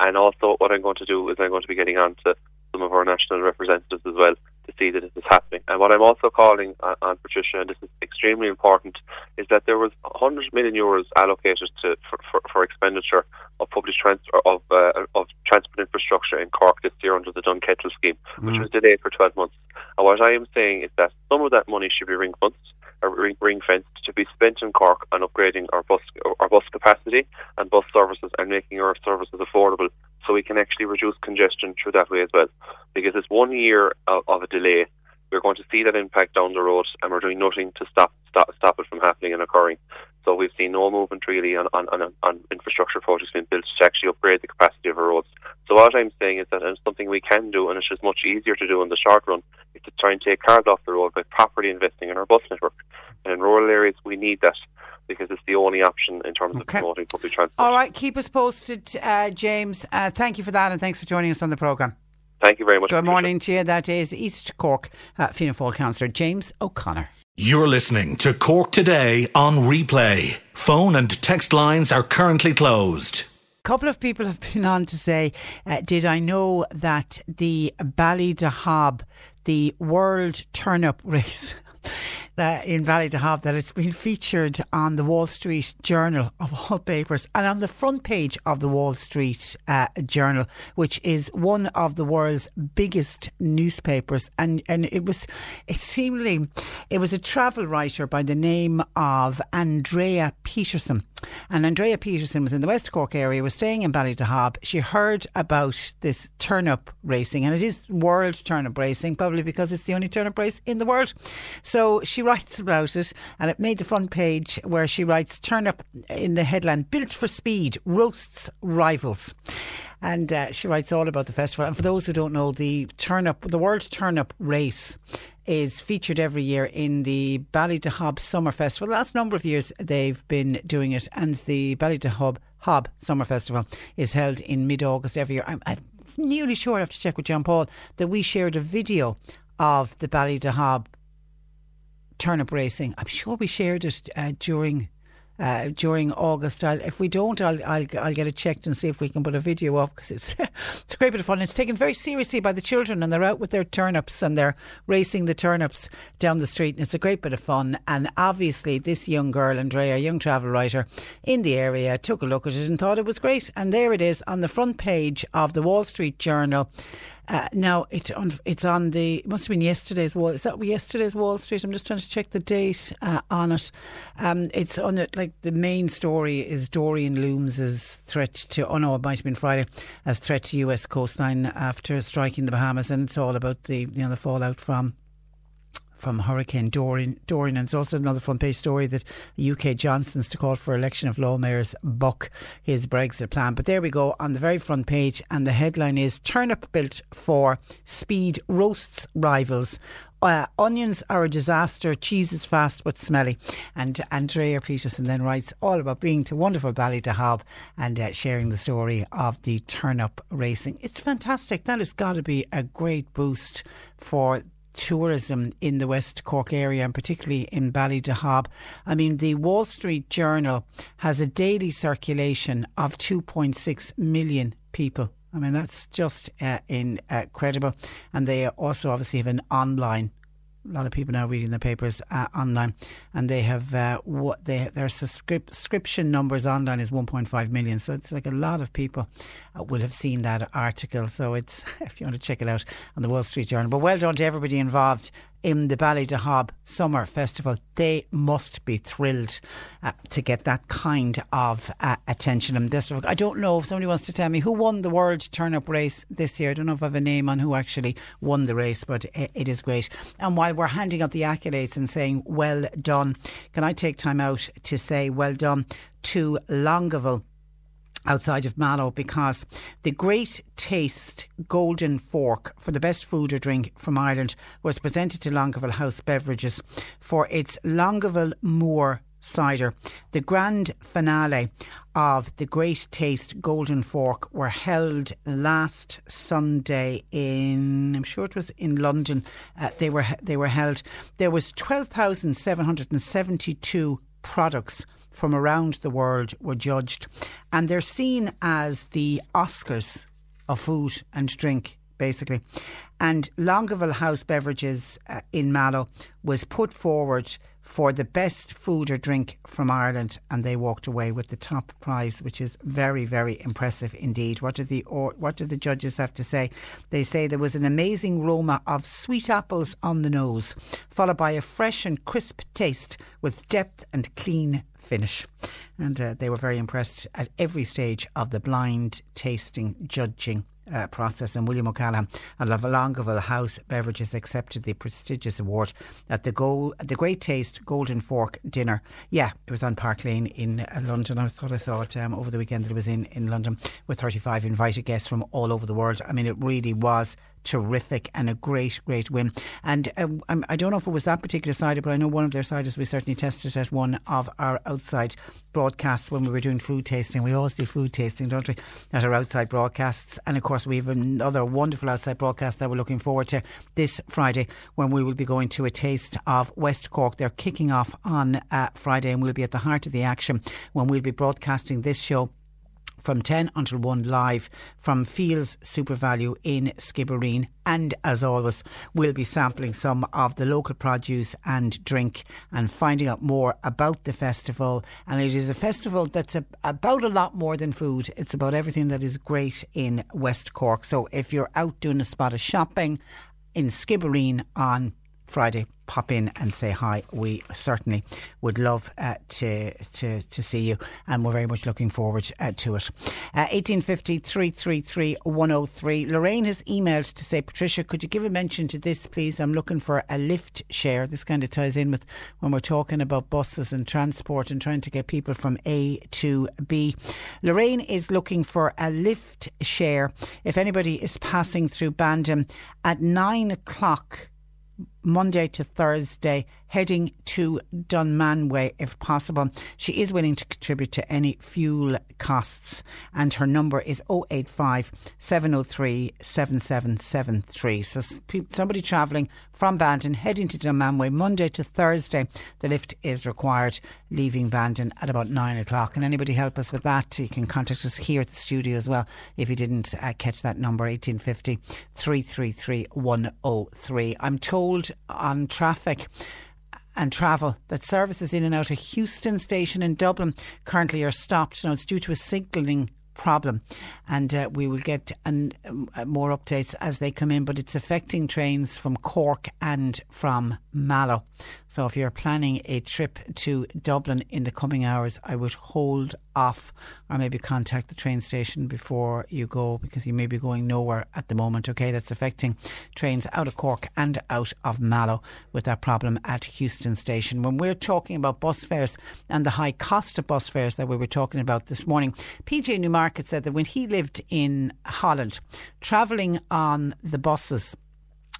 And also, what I'm going to do is I'm going to be getting on to some of our national representatives as well to see that this is happening. And what I'm also calling on, on Patricia, and this is extremely important, is that there was 100 million euros allocated to for, for, for expenditure of public transfer of uh, of transport infrastructure in Cork this year under the Dunkettle scheme, which was delayed for 12 months. And what I am saying is that some of that money should be ring fenced ring, ring fenced to be spent in Cork on upgrading our bus our bus capacity and bus services and making our services affordable so we can actually reduce congestion through that way as well. Because it's one year of, of a delay, we're going to see that impact down the road, and we're doing nothing to stop stop, stop it from happening and occurring. So we've seen no movement really on, on, on, on infrastructure projects being built to actually upgrade the capacity of our roads. So what I'm saying is that it's something we can do, and it's just much easier to do in the short run, is to try and take cars off the road by properly investing in our bus network. And in rural areas, we need that because it's the only option in terms of promoting public transport. All right, keep us posted, uh, James. Uh, thank you for that, and thanks for joining us on the programme. Thank you very much. Good morning to you. That is East Cork uh, Fianna Fáil councillor James O'Connor. You're listening to Cork Today on replay. Phone and text lines are currently closed. A couple of people have been on to say, uh, did I know that the Ballydehob, the World Turnip Race, uh, in Ballydehob that it's been featured on the Wall Street Journal of all papers and on the front page of the Wall Street uh, Journal, which is one of the world's biggest newspapers. And and it was, it seemingly, it was a travel writer by the name of Andrea Peterson. And Andrea Peterson was in the West Cork area, was staying in Ballydehob. She heard about this turnip racing, and it is world turnip racing, probably because it's the only turnip race in the world. So she writes about it, and it made the front page where she writes turnip in the headline built for speed, roasts rivals. And uh, she writes all about the festival. And for those who don't know, the turnip, the World Turnip Race is featured every year in the Ballydehob Summer Festival. The last number of years they've been doing it, and the Ballydehob Hob Summer Festival is held in mid August every year. I'm, I'm nearly sure I have to check with John Paul that we shared a video of the Ballydehob turnip racing. I'm sure we shared it uh, during uh, during August. I'll, if we don't, I'll, I'll I'll get it checked and see if we can put a video up because it's it's a great bit of fun. It's taken very seriously by the children, and they're out with their turnips and they're racing the turnips down the street, and it's a great bit of fun. And obviously, this young girl, Andrea, young travel writer in the area, took a look at it and thought it was great. And there it is on the front page of the Wall Street Journal. Uh, now it's on. It's on the. It must have been yesterday's wall. Is that yesterday's Wall Street? I'm just trying to check the date uh, on it. Um, it's on it. Like the main story is Dorian Looms' threat to. Oh no, it might have been Friday as threat to U.S. coastline after striking the Bahamas, and it's all about the you know the fallout from from Hurricane Dorian. Dorian. And it's also another front page story that UK Johnson's to call for election of lawmakers buck his Brexit plan. But there we go on the very front page, and the headline is Turnip built for speed roasts rivals. Uh, onions are a disaster. Cheese is fast but smelly. And Andrea Peterson then writes all about being to wonderful Ballydehob and uh, sharing the story of the turnip racing. It's fantastic. That has got to be a great boost for tourism in the West Cork area and particularly in Ballydehob. I mean, the Wall Street Journal has a daily circulation of 2.6 million people. I mean, that's just uh, incredible. And they also obviously have an online a lot of people now reading the papers uh, online, and they have uh, what they their subscription numbers online is 1.5 million. So it's like a lot of people uh, will have seen that article. So it's if you want to check it out on the Wall Street Journal. But well done to everybody involved in the Ballydehob Summer Festival. They must be thrilled uh, to get that kind of uh, attention. And this, I don't know if somebody wants to tell me who won the World Turnip Race this year. I don't know if I have a name on who actually won the race, but it, it is great. And while we're handing out the accolades and saying well done, can I take time out to say well done to Longueville? Outside of Mallow because the Great Taste Golden Fork for the best food or drink from Ireland was presented to Longueville House Beverages for its Longueville Moor cider. The grand finale of the Great Taste Golden Fork were held last Sunday in I'm sure it was in London. Uh, they were they were held. There was 12,772 products from around the world were judged. And they're seen as the Oscars of food and drink, basically. And Longueville House Beverages uh, in Mallow was put forward for the best food or drink from Ireland, and they walked away with the top prize, which is very, very impressive indeed. What did the or, what did the judges have to say? They say there was an amazing aroma of sweet apples on the nose, followed by a fresh and crisp taste with depth and clean finish. And uh, they were very impressed at every stage of the blind tasting judging uh, process. And William O'Callaghan at Longueville House Beverages accepted the prestigious award at the Goal, the Great Taste Golden Fork Dinner. Yeah, it was on Park Lane in uh, London. I thought I saw it um, over the weekend that it was in, in London with 35 invited guests from all over the world. I mean, it really was terrific and a great, great win. And um, I'm- don't know if it was that particular cider, but I know one of their ciders we certainly tested at one of our outside broadcasts when we were doing food tasting. We always do food tasting, don't we, at our outside broadcasts. And of course, we have another wonderful outside broadcast that we're looking forward to this Friday when we will be going to a taste of West Cork. They're kicking off on uh, Friday and we'll be at the heart of the action when we'll be broadcasting this show from 10 until 1 live from Fields SuperValu in Skibbereen. And as always, we'll be sampling some of the local produce and drink and finding out more about the festival. And it is a festival that's a, about a lot more than food, it's about everything that is great in West Cork. So if you're out doing a spot of shopping in Skibbereen on Friday, pop in and say hi. We certainly would love uh, to, to to see you, and we're very much looking forward uh, to it. Uh, 1850 333 103. Lorraine has emailed to say, Patricia, could you give a mention to this, please? I'm looking for a lift share. This kind of ties in with when we're talking about buses and transport and trying to get people from A to B. Lorraine is looking for a lift share. If anybody is passing through Bandon at nine o'clock. Monday to Thursday, heading to Dunmanway if possible. She is willing to contribute to any fuel costs, and her number is 085 703 7773. So, somebody travelling from Bandon heading to Dunmanway Monday to Thursday, the lift is required, leaving Bandon at about nine o'clock. And anybody help us with that? You can contact us here at the studio as well if you didn't uh, catch that number 1850 333 103. I'm told on traffic and travel that services in and out of Heuston station in Dublin currently are stopped. Now it's due to a signalling problem and uh, we will get an, uh, more updates as they come in but it's affecting trains from Cork and from Mallow so if you're planning a trip to Dublin in the coming hours I would hold off or maybe contact the train station before you go because you may be going nowhere at the moment okay? That's affecting trains out of Cork and out of Mallow with that problem at Heuston station. When we're talking about bus fares and the high cost of bus fares that we were talking about this morning PJ Newmarket said that when he lived in Holland travelling on the buses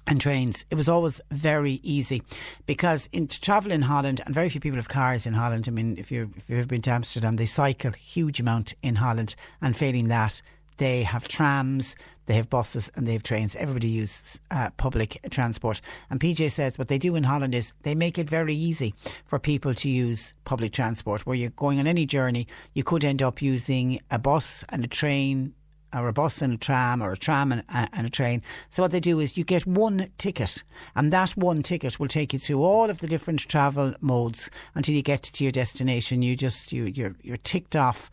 and trains, it was always very easy because in, to travel in Holland, and very few people have cars in Holland. I mean, if, you if you've been to Amsterdam, they cycle huge amount in Holland, and failing that, they have trams, they have buses, and they have trains. Everybody uses uh, public transport. And PJ says what they do in Holland is they make it very easy for people to use public transport. Where you're going on any journey, you could end up using a bus and a train or a bus and a tram or a tram and, and a train. So what they do is you get one ticket and that one ticket will take you through all of the different travel modes until you get to your destination. You just, you, you're, you're ticked off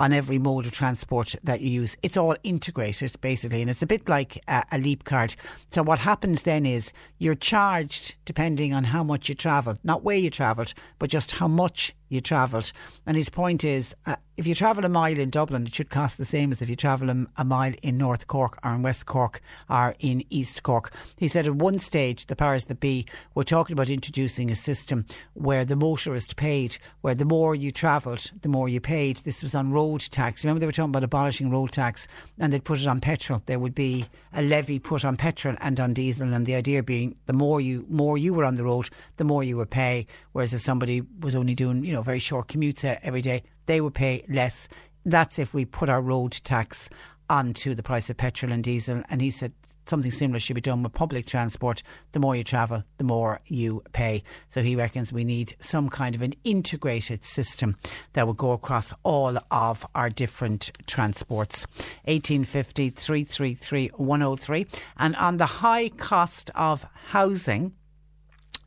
on every mode of transport that you use. It's all integrated basically, and it's a bit like a, a leap card. So what happens then is you're charged depending on how much you travelled, not where you travelled, but just how much you travelled. And his point is, uh, if you travel a mile in Dublin, it should cost the same as if you travel a, a mile in North Cork or in West Cork or in East Cork. He said at one stage, the powers that be were talking about introducing a system where the motorist paid, where the more you travelled, the more you paid. This was on road tax. Remember they were talking about abolishing road tax and they'd put it on petrol. There would be a levy put on petrol and on diesel and the idea being the more you more you were on the road, the more you would pay. Whereas if somebody was only doing, you know, very short commutes every day, they would pay less. That's if we put our road tax onto the price of petrol and diesel. And he said something similar should be done with public transport. The more you travel, the more you pay. So he reckons we need some kind of an integrated system that will go across all of our different transports. 1850 333 103. And on the high cost of housing,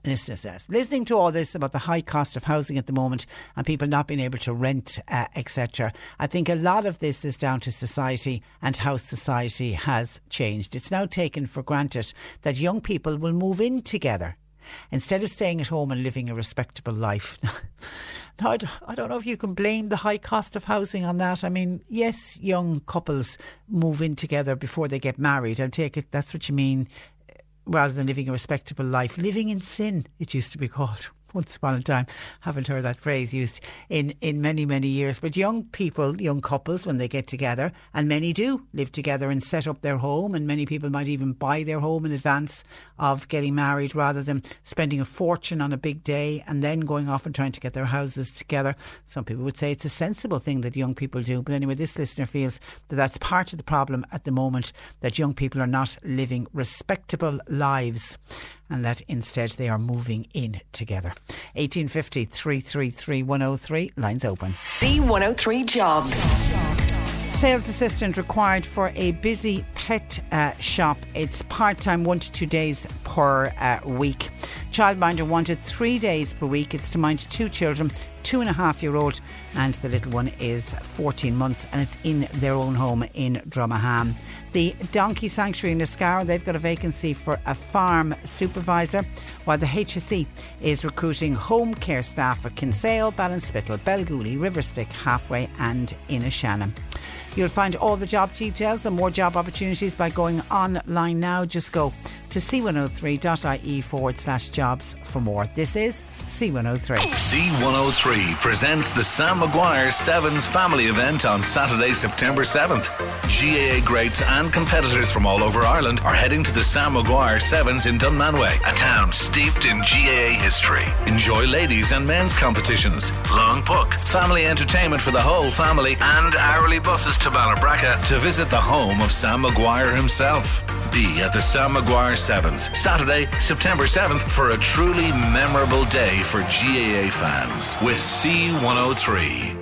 listener says. Listening to all this about the high cost of housing at the moment and people not being able to rent, uh, etc., I think a lot of this is down to society and how society has changed. It's now taken for granted that young people will move in together instead of staying at home and living a respectable life. Now, I don't know if you can blame the high cost of housing on that. I mean, yes, young couples move in together before they get married. I take it that's what you mean rather than living a respectable life. Living in sin, it used to be called. Once upon a time. Haven't heard that phrase used in, in many, many years. But young people, young couples, when they get together, and many do live together and set up their home, and many people might even buy their home in advance of getting married rather than spending a fortune on a big day and then going off and trying to get their houses together. Some people would say it's a sensible thing that young people do. But anyway, this listener feels that that's part of the problem at the moment that young people are not living respectable lives and that instead they are moving in together. 1850 333 103, lines open. C103 Jobs. Sales assistant required for a busy pet uh, shop. It's part time, one to two days per uh, week. Childminder wanted three days per week. It's to mind two children, two and a half year old, and the little one is 14 months, and it's in their own home in Dromahane. The Donkey Sanctuary in Liscarroll, they've got a vacancy for a farm supervisor, while the HSE is recruiting home care staff for Kinsale, Ballinspittle, Belgooly, Riverstick, Halfway, and Inishannon. You'll find all the job details and more job opportunities by going online now. Just go to c103.ie forward slash jobs for more. This is C103. C103 presents the Sam Maguire Sevens family event on Saturday, September 7th. GAA greats and competitors from all over Ireland are heading to the Sam Maguire Sevens in Dunmanway, a town steeped in GAA history. Enjoy ladies and men's competitions, long book, family entertainment for the whole family, and hourly buses to Mallabracka to visit the home of Sam Maguire himself. Be at the Sam Maguire. 7s, Saturday, September 7th, for a truly memorable day for GAA fans with C103.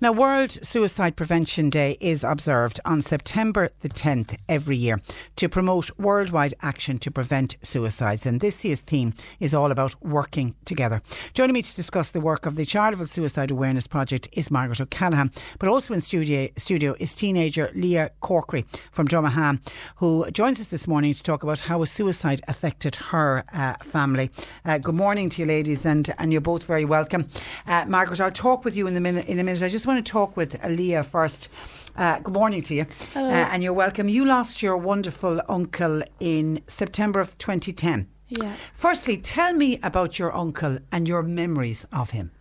Now, World Suicide Prevention Day is observed on September the 10th every year to promote worldwide action to prevent suicides. And this year's theme is all about working together. Joining me to discuss the work of the Charleville Suicide Awareness Project is Margaret O'Callaghan, but also in studio, studio is teenager Leah Corkery from Dromahane, who joins us this morning to talk about how a suicide affected her uh, family. Uh, good morning to you, ladies, and, and you're both very welcome. Uh, Margaret, I'll talk with you in, the minute, in a minute. I just want to talk with Leah first. Uh, good morning to you. Hello. Uh, and you're welcome. You lost your wonderful uncle in September of 2010. Yeah. Firstly, tell me about your uncle and your memories of him.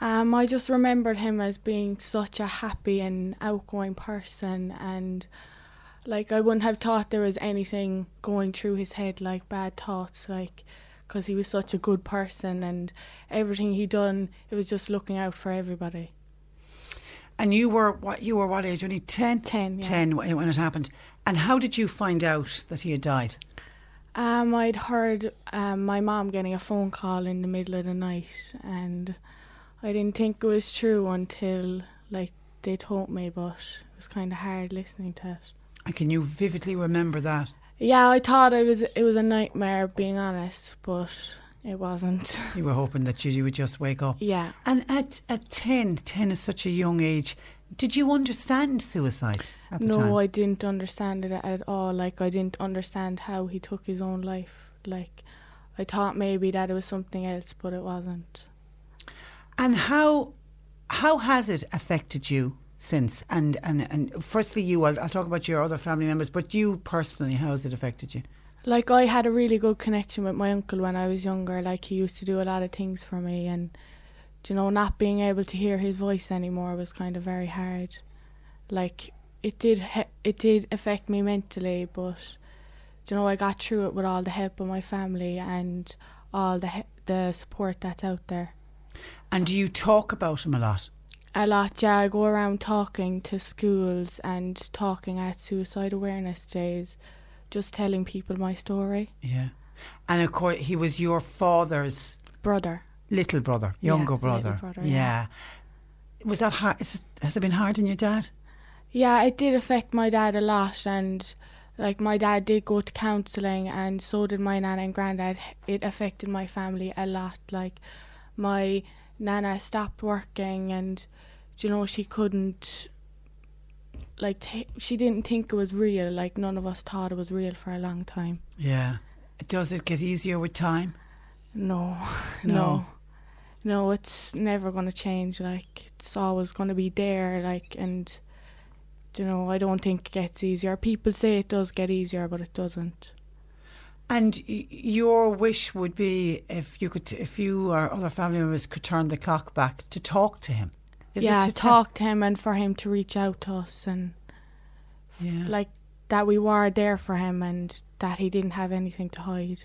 Um, I just remembered him as being such a happy and outgoing person, and like I wouldn't have thought there was anything going through his head like bad thoughts, like because he was such a good person and everything he done, it was just looking out for everybody. And you were what? You were what age? Only ten. Ten, yeah. Ten when it happened. And how did you find out that he had died? Um, I'd heard um, my mom getting a phone call in the middle of the night, and I didn't think it was true until like they told me, but it was kind of hard listening to it. And can you vividly remember that? Yeah, I thought it was it was a nightmare, being honest, but it wasn't. You were hoping that you, would just wake up. yeah, And at at 10, 10 is such a young age. Did you understand suicide at the no, time? I didn't understand it at all. Like I didn't understand how he took his own life. Like I thought maybe that it was something else, but it wasn't. And how how has it affected you since? And and, and firstly, you. I'll, I'll talk about your other family members, but you personally, how has it affected you? Like I had a really good connection with my uncle when I was younger. Like he used to do a lot of things for me, and you know, not being able to hear his voice anymore was kind of very hard. Like it did, he- it did affect me mentally, but you know, I got through it with all the help of my family and all the he- the support that's out there. And do you talk about him a lot? A lot, yeah. I go around talking to schools and talking at suicide awareness days, just telling people my story. Yeah. And of course, he was your father's Brother. little brother, younger little brother. brother, yeah. yeah. Was that hard? Is it, has it been hard on your dad? Yeah, it did affect my dad a lot, and like my dad did go to counselling, and so did my nana and granddad. It affected my family a lot. Like my nana stopped working, and you know she couldn't. Like t- she didn't think it was real. Like none of us thought it was real for a long time. Yeah. Does it get easier with time? No, No. no, no. It's never gonna change. Like it's always gonna be there. Like and you know, I don't think it gets easier. People say it does get easier, but it doesn't. And y- your wish would be if you could, if you or other family members could turn the clock back to talk to him. Is yeah, to talk to him and for him to reach out to us and yeah. like that we were there for him and that he didn't have anything to hide.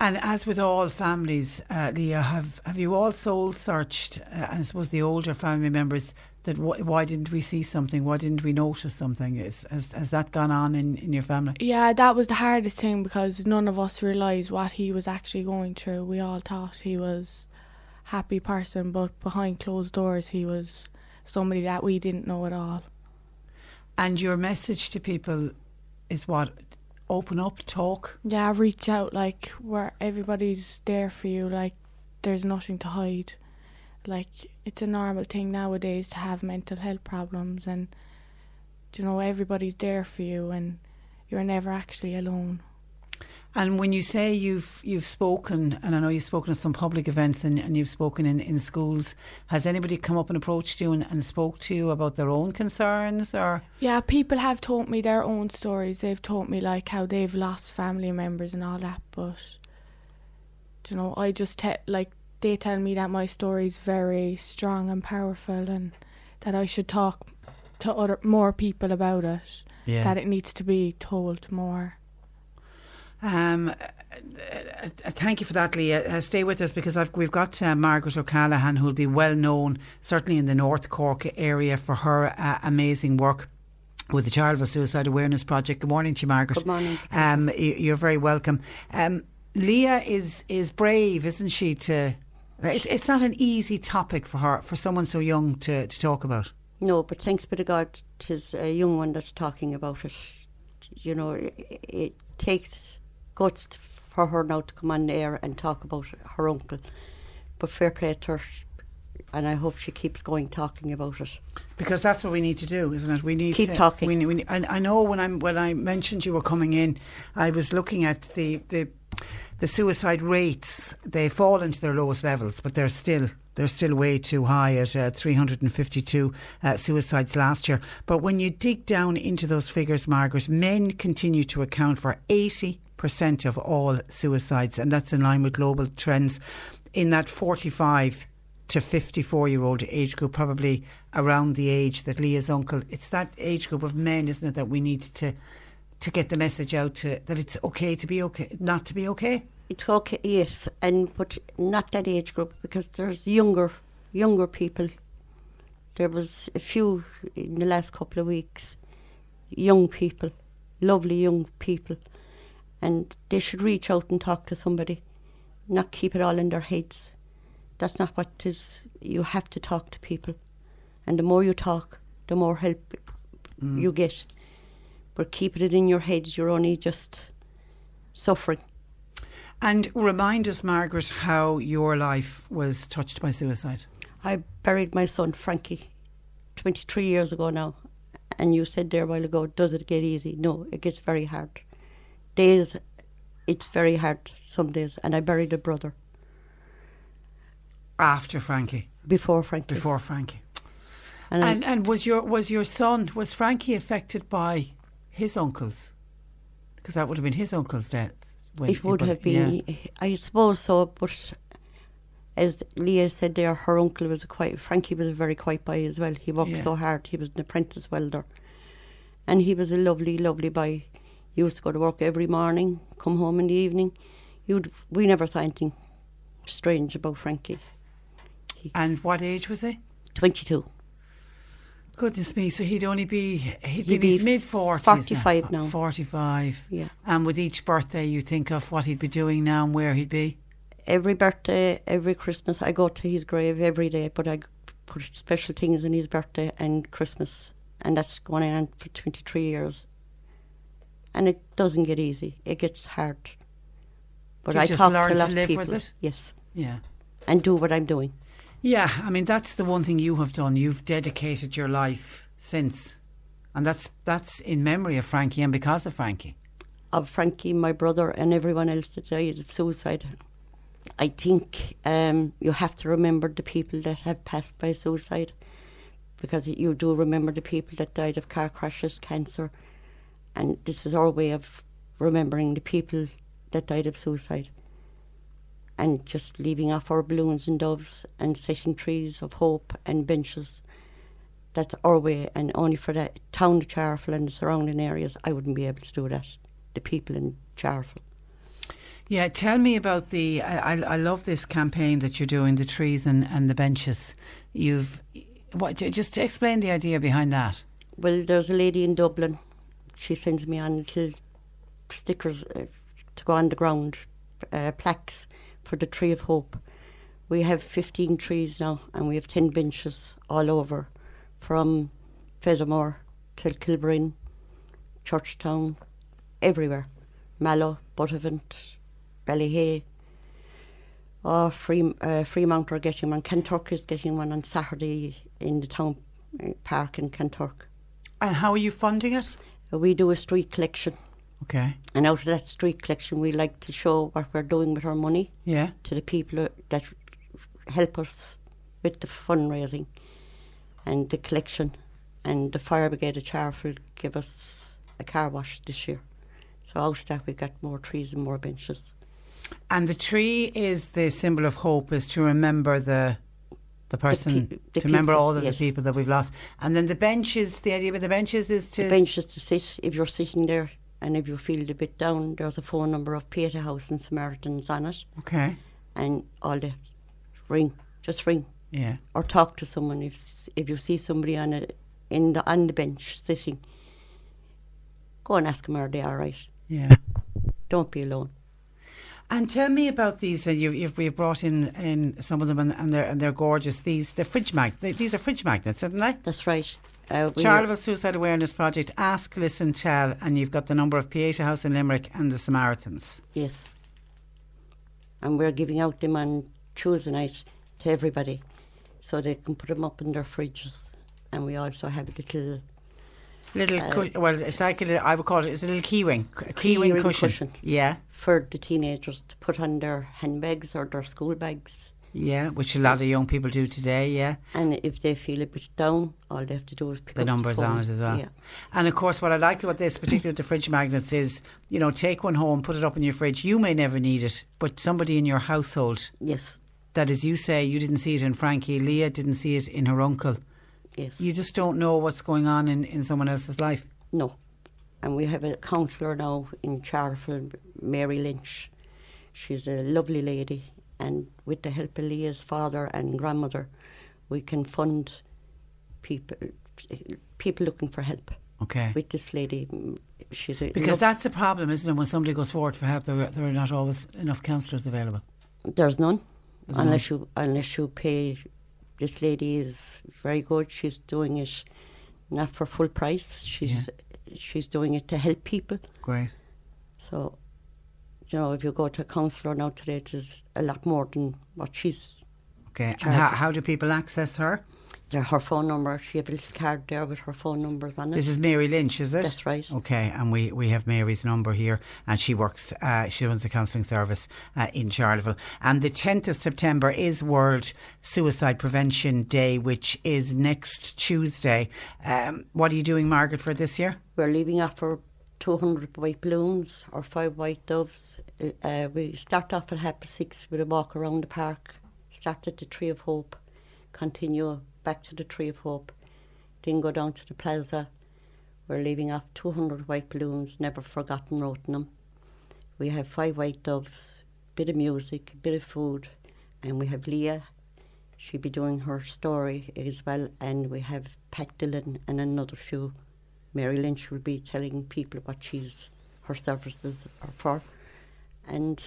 And as with all families, uh, Leah, have have you all soul searched? Uh, I suppose the older family members that wh- why didn't we see something? Why didn't we notice something? Is has, has that gone on in, in your family? Yeah, that was the hardest thing because none of us realised what he was actually going through. We all thought he was happy person, but behind closed doors he was somebody that we didn't know at all. And your message to people is what? Open up, talk. Yeah, reach out like where everybody's there for you, like there's nothing to hide. Like it's a normal thing nowadays to have mental health problems and you know, everybody's there for you and you're never actually alone. And when you say you've you've spoken, and I know you've spoken at some public events and, and you've spoken in, in schools, has anybody come up and approached you and, and spoke to you about their own concerns or Yeah, people have told me their own stories. They've told me like how they've lost family members and all that, but you know, I just te- like they tell me that my story's very strong and powerful and that I should talk to other more people about it. Yeah. That it needs to be told more. Um, uh, uh, thank you for that, Leah. Uh, stay with us because I've, we've got uh, Margaret O'Callaghan, who will be well known, certainly in the North Cork area, for her uh, amazing work with the Charleville Suicide Awareness Project. Good morning to you, Margaret. Good morning. Um, you're very welcome. Um, Leah is is brave, isn't she? To it's, it's not an easy topic for her, for someone so young to, to talk about. No, but thanks be to God, tis a young one that's talking about it. You know, it, it takes guts for her now to come on the air and talk about her uncle. But fair play to her, and I hope she keeps going talking about it. Because that's what we need to do, isn't it? We need Keep to, talking. We, we, and I know when I'm when I mentioned you were coming in, I was looking at the the the suicide rates. They fall into their lowest levels, but they're still they're still way too high at uh, 352 uh, suicides last year. But when you dig down into those figures, Margaret, men continue to account for 80 percent of all suicides, and that's in line with global trends. In that 45 to 54 year old age group, probably around the age that Leah's uncle, it's that age group of men, isn't it, that we need to to get the message out to that it's okay to be okay, not to be okay. It's okay, yes, and but not that age group because there's younger, younger people. There was a few in the last couple of weeks, young people, lovely young people, and they should reach out and talk to somebody, not keep it all in their heads. That's not what it is. You have to talk to people, and the more you talk, the more help mm. you get. But keeping it in your head, you're only just suffering. And remind us, Margaret, how your life was touched by suicide. I buried my son Frankie 23 years ago now. And you said there a while ago, does it get easy? No, it gets very hard. Days, it's very hard some days. And I buried a brother After Frankie, before Frankie. before Frankie, And, I- and and was your was your son was Frankie affected by his uncles? Because that would have been his uncle's death. when- it would have been, yeah. I suppose so, but as Leah said there, her uncle was a quite, Frankie was a very quiet boy as well. He worked Yeah. so hard. He was an apprentice welder. And he was a lovely, lovely boy. He used to go to work every morning, come home in the evening. You'd, we never saw anything strange about Frankie. And what age was he? 22. Goodness me! So he'd only be he'd, He'd be mid forties. 45 now. Forty-five. Yeah. And with each birthday, you think of what he'd be doing now and where he'd be. Every birthday, every Christmas, I go to his grave every day, but I put special things in his birthday and Christmas. And that's going on for 23 years. And it doesn't get easy, it gets hard. But You I just talk learn to a to lot live of people. with it? Yes. Yeah. And do what I'm doing. Yeah, I mean that's the one thing you have done. You've dedicated your life since, and that's that's in memory of Frankie and because of Frankie. of Frankie, my brother, and everyone else that died of suicide. I think um, you have to remember the people that have passed by suicide because you do remember the people that died of car crashes, cancer, and this is our way of remembering the people that died of suicide and just leaving off our balloons and doves and setting trees of hope and benches. That's our way, and only for the town of Charleville and the surrounding areas, I wouldn't be able to do that. The people in Charleville. Yeah, tell me about the. I, I, I love this campaign that you're doing, the trees and, and the benches. You've. What, ju- just explain the idea behind that. Well, there's a lady in Dublin. She sends me on little stickers uh, to go on the ground, uh, plaques for the Tree of Hope. We have 15 trees now, and we have 10 benches all over, from Fedamore till Kilbreen, Churchtown, everywhere. Mallow, Buttevant, Ballyhay. Oh, Free, uh, Freemount are getting one. Kanturk is getting one on Saturday in the town uh, park in Kanturk. And how are you funding it? We do a street collection, Okay. and out of that street collection, we like to show what we're doing with our money Yeah. to the people that help us with the fundraising and the collection. And the Fire Brigade of Charleville give us a car wash this year. So out of that, we got more trees and more benches. And the tree is the symbol of hope, is to remember the the person, pe- the to remember people, all of yes. the people that we've lost. And then the benches, the idea with the benches is to. The benches to sit if you're sitting there, and if you feel a bit down, there's a phone number of Pieta House and Samaritans on it, Okay. and all that. Ring, just ring. Yeah. or talk to someone if if you see somebody on a in the on the bench sitting. Go and ask them are they all right. Yeah. Don't be alone. And tell me about these. Uh, you've, you've we've brought in, in some of them, and, and they're and they're gorgeous. These the fridge mag. They, these are fridge magnets, aren't they? That's right. Uh, Charleville Suicide Awareness Project. Ask, listen, tell, and you've got the number of Pieta House in Limerick and the Samaritans. Yes. And we're giving out them on Tuesday night to everybody, so they can put them up in their fridges. And we also have a little Little, Uh, cu- well, it's like a little, I would call it. It's a little key ring, a key, key ring, ring cushion. cushion. Yeah, for the teenagers to put on their handbags or their school bags. yeah, which a lot of young people do today. Yeah, And if they feel a bit down, all they have to do is pick the up numbers the on it as well. Yeah. And of course, what I like about this, particularly with the fridge magnets, is you know take one home, put it up in your fridge. You may never need it, but somebody in your household Yes. that, as you say, you didn't see it in Frankie, Leah didn't see it in her uncle. Yes. You just don't know what's going on in, in someone else's life. No. And we have a counsellor now in Charleville, Mary Lynch. She's a lovely lady, and with the help of Leah's father and grandmother, we can fund people people looking for help. Okay. With this lady, she's a Because that's the problem, isn't it? When somebody goes forward for help, there, there are not always enough counsellors available. There's none, There's unless you unless you pay. This lady is very good. She's doing it not for full price. She's she's doing it to help people. Great. So, you know, if you go to a counsellor now today, it is a lot more than what she's. Okay. And how, how do people access her? There, her phone number. She have a little card there with her phone numbers on it. This is Mary Lynch, is it? That's right. Okay, and we, we have Mary's number here, and she works, uh, she runs a counselling service uh, in Charleville. And the 10th of September is World Suicide Prevention Day, which is next Tuesday. Um, what are you doing, Margaret, for this year? We're leaving off for 200 white balloons or five white doves. Uh, we start off at half past six with a walk around the park. Start at the Tree of Hope, continue back to the Tree of Hope, then go down to the plaza. We're leaving off 200 white balloons, never forgotten wrote them. We have five white doves, bit of music, a bit of food, and we have Leah. She'll be doing her story as well, and we have Pat Dillon and another few. Mary Lynch will be telling people what she's her services are for, and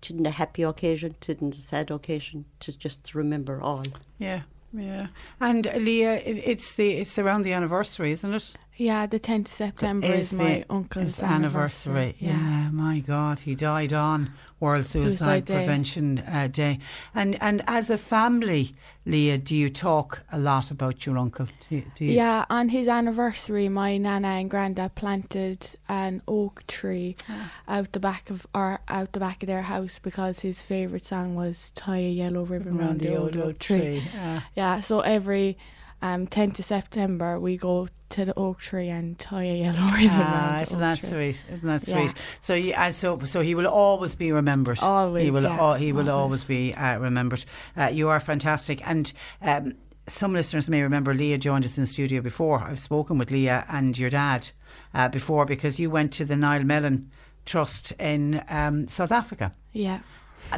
to the happy occasion, to the sad occasion, to just remember all. Yeah, yeah. And Leah, it, it's the it's around the anniversary, isn't it? Yeah, the 10th of September It is, my uncle's his anniversary. Yeah. my God, he died on World Suicide, Suicide Day. Prevention uh, Day. And and as a family, Leah, do you talk a lot about your uncle? Do you, do you? Yeah, on his anniversary, my nana and granddad planted an oak tree Ah. out the back of our out the back of their house because his favourite song was "Tie a Yellow Ribbon Round the the old oak Oak Tree." tree. Ah. Yeah, so every um, 10th of September, we go to the oak tree and tie a yellow ribbon. Ah, isn't that tree. sweet? Isn't that Yeah. sweet? So, you, and so, so he will always be remembered. Always, he will. yeah, al- he will always always. be uh, remembered. Uh, you are fantastic, and um, some listeners may remember Leah joined us in the studio before. I've spoken with Leah and your dad uh, before because you went to the Niall Mellon Trust in um, South Africa. Yeah.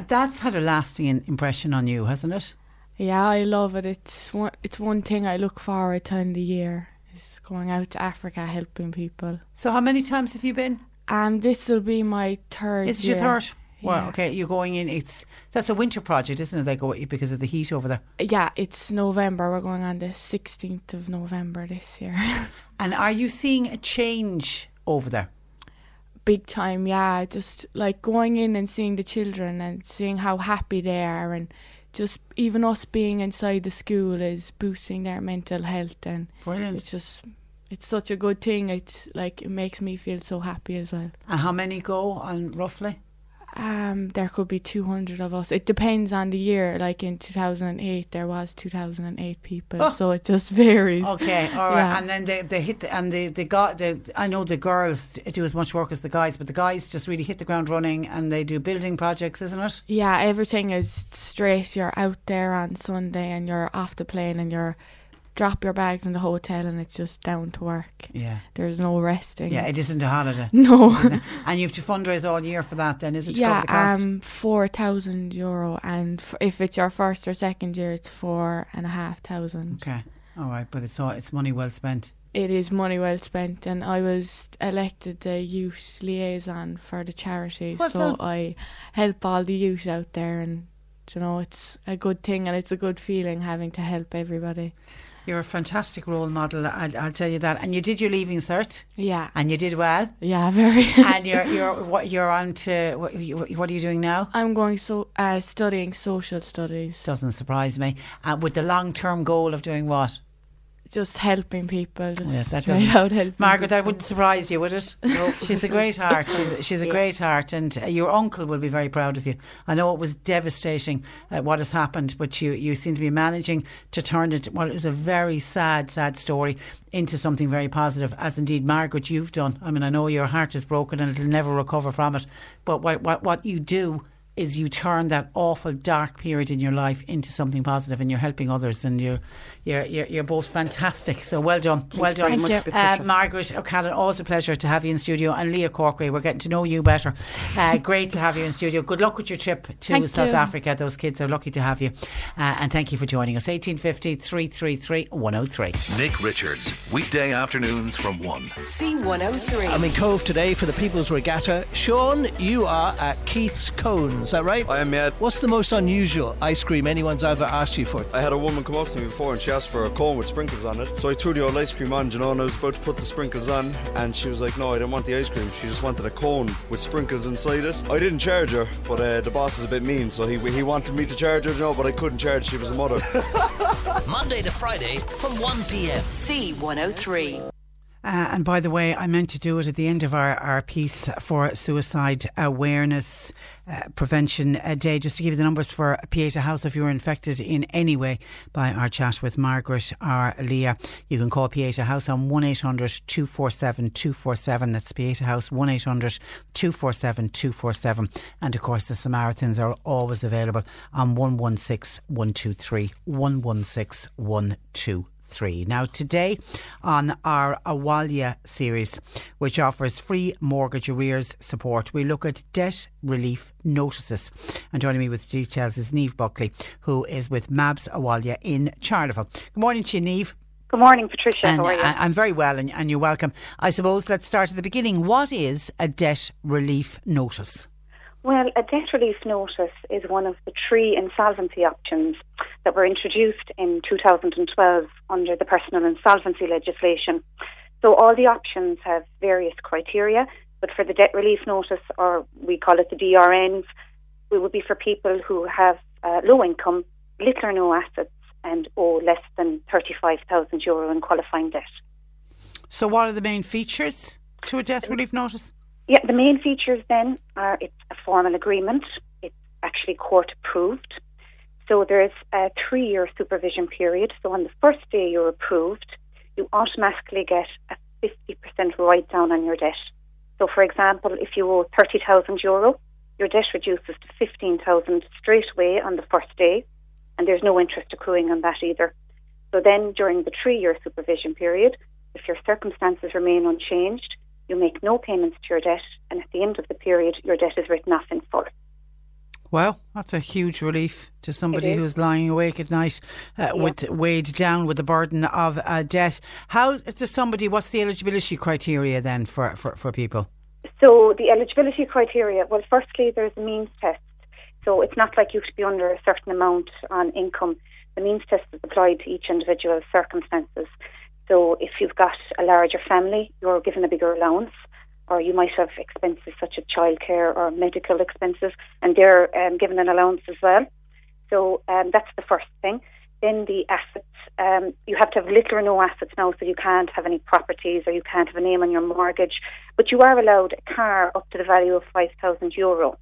That's had a lasting impression on you, hasn't it? Yeah, I love it. It's one, it's one thing I look forward to in the year is going out to Africa helping people. So, how many times have you been? Um, this will be my third. Is your third? Well, Yeah. okay, you're going in. It's that's a winter project, isn't it? They go because of the heat over there. Yeah, it's November. We're going on the 16th of November this year. And are you seeing a change over there? Big time, yeah. Just like going in and seeing the children and seeing how happy they are, and just even us being inside the school is boosting their mental health, and Brilliant. it's just it's such a good thing. It's like it makes me feel so happy as well. And how many go on roughly? Um, there could be 200 of us. It depends on the year. Like in 2008, there was 2008 people, Oh. so it just varies. Okay, all right. Yeah. And then they, they hit the, and the the guy. The, I know the girls do as much work as the guys, but the guys just really hit the ground running and they do building projects, isn't it? Yeah, everything is straight. You're out there on Sunday and you're off the plane and you're drop your bags in the hotel and it's just down to work. Yeah. There's no resting. Yeah, it isn't a holiday. No. And you have to fundraise all year for that. Then is it? Yeah, um, four thousand euro, and f- if it's your first or second year, it's four and a half thousand. Okay, all right, but it's all it's money well spent. It is money well spent, and I was elected the youth liaison for the charity, Well so done. I help all the youth out there, and you know it's a good thing, and it's a good feeling having to help everybody. You're a fantastic role model. I'll, I'll tell you that. And you did your leaving cert, Yeah, and you did well. yeah, very. and you're you're what you're on to. What, what are you doing now? I'm going so uh, studying social studies, Doesn't surprise me. Uh, with the long term goal of doing what? Just helping people. Just Yeah, that doesn't- out helping. Margaret, that wouldn't surprise you, would it? No. She's a great heart. She's, she's a great heart. And uh, your uncle will be very proud of you. I know it was devastating uh, what has happened, but you, you seem to be managing to turn it, what is a very sad, sad story, into something very positive, as indeed, Margaret, you've done. I mean, I know your heart is broken and it'll never recover from it. But what, what, what you do is you turn that awful dark period in your life into something positive and you're helping others and you're you're you're, you're both fantastic so well done well done very much, uh, Patricia. Margaret O'Callaghan always a pleasure to have you in studio and Leah Corkery we're getting to know you better uh, great to have you in studio good luck with your trip to Thank South you. Africa those kids are lucky to have you uh, and thank you for joining us 1850 333 103 Nick Richards, weekday afternoons from 1. C103. I'm in Cobh today for the People's Regatta. Sean, you are at Keith's Cone, is that right? I am, yeah. What's the most unusual ice cream anyone's ever asked you for? I had a woman come up to me before and she asked for a cone with sprinkles on it. So I threw the old ice cream on, you know, and I was about to put the sprinkles on. And she was like, no, I didn't want the ice cream. She just wanted a cone with sprinkles inside it. I didn't charge her, but uh, the boss is a bit mean. So he, he wanted me to charge her, you know, but I couldn't charge. She was a mother. Monday to Friday from 1 p.m. C103. Uh, and by the way, I meant to do it at the end of our, our piece for Suicide Awareness uh, Prevention uh, Day, just to give you the numbers for Pieta House if you're infected in any way by our chat with Margaret or Leah. You can call Pieta House on 1 800 247 247. That's Pieta House 1 800 247 247. And of course, the Samaritans are always available on 116 123 116 123 three. Now, today on our Abhaile series, which offers free mortgage arrears support, we look at debt relief notices. And joining me with details is Neve Buckley, who is with MABS Abhaile in Charleville. Good morning to you, Neve. Good morning, Patricia. And How are you? I'm very well, and, and you're welcome. I suppose let's start at the beginning. What is a debt relief notice? Well, a debt relief notice is one of the three insolvency options that were introduced in 2012 under the personal insolvency legislation. So all the options have various criteria, but for the debt relief notice, or we call it the DRNs, it would be for people who have uh, low income, little or no assets, and owe less than 35,000 euro in qualifying debt. So, what are the main features to a debt relief notice? Yeah, the main features then are it's a formal agreement. It's actually court approved. So there's a three year supervision period. So on the first day you're approved, you automatically get a 50% write down on your debt. So, for example, if you owe 30,000 euro, your debt reduces to 15,000 straight away on the first day, and there's no interest accruing on that either. So then during the three year supervision period, if your circumstances remain unchanged, you make no payments to your debt, and at the end of the period, your debt is written off in full. Well, that's a huge relief to somebody who's lying awake at night uh, yeah. with weighed down with the burden of uh, debt. How does somebody? What's the eligibility criteria then for, for, for people? So the eligibility criteria. Well, firstly, there's a means test. So it's not like you have to be under a certain amount on income. The means test is applied to each individual's circumstances. So if you've got a larger family, you're given a bigger allowance or you might have expenses such as childcare or medical expenses, and they're um, given an allowance as well. So um, that's the first thing. Then the assets, um, you have to have little or no assets now, so you can't have any properties or you can't have a name on your mortgage, but you are allowed a car up to the value of 5,000 euro.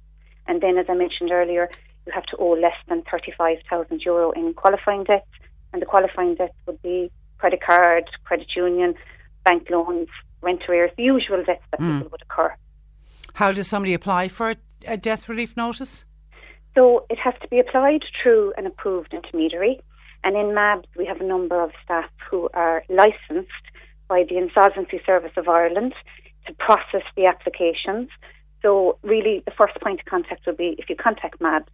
And then, as I mentioned earlier, you have to owe less than 35,000 euro in qualifying debts, and the qualifying debts would be credit card, credit union, bank loans, rent arrears, the usual debts that mm. people would occur. How does somebody apply for a debt relief notice? So it has to be applied through an approved intermediary. And in MABS, we have a number of staff who are licensed by the Insolvency Service of Ireland to process the applications. So, really, the first point of contact will be if you contact MABS,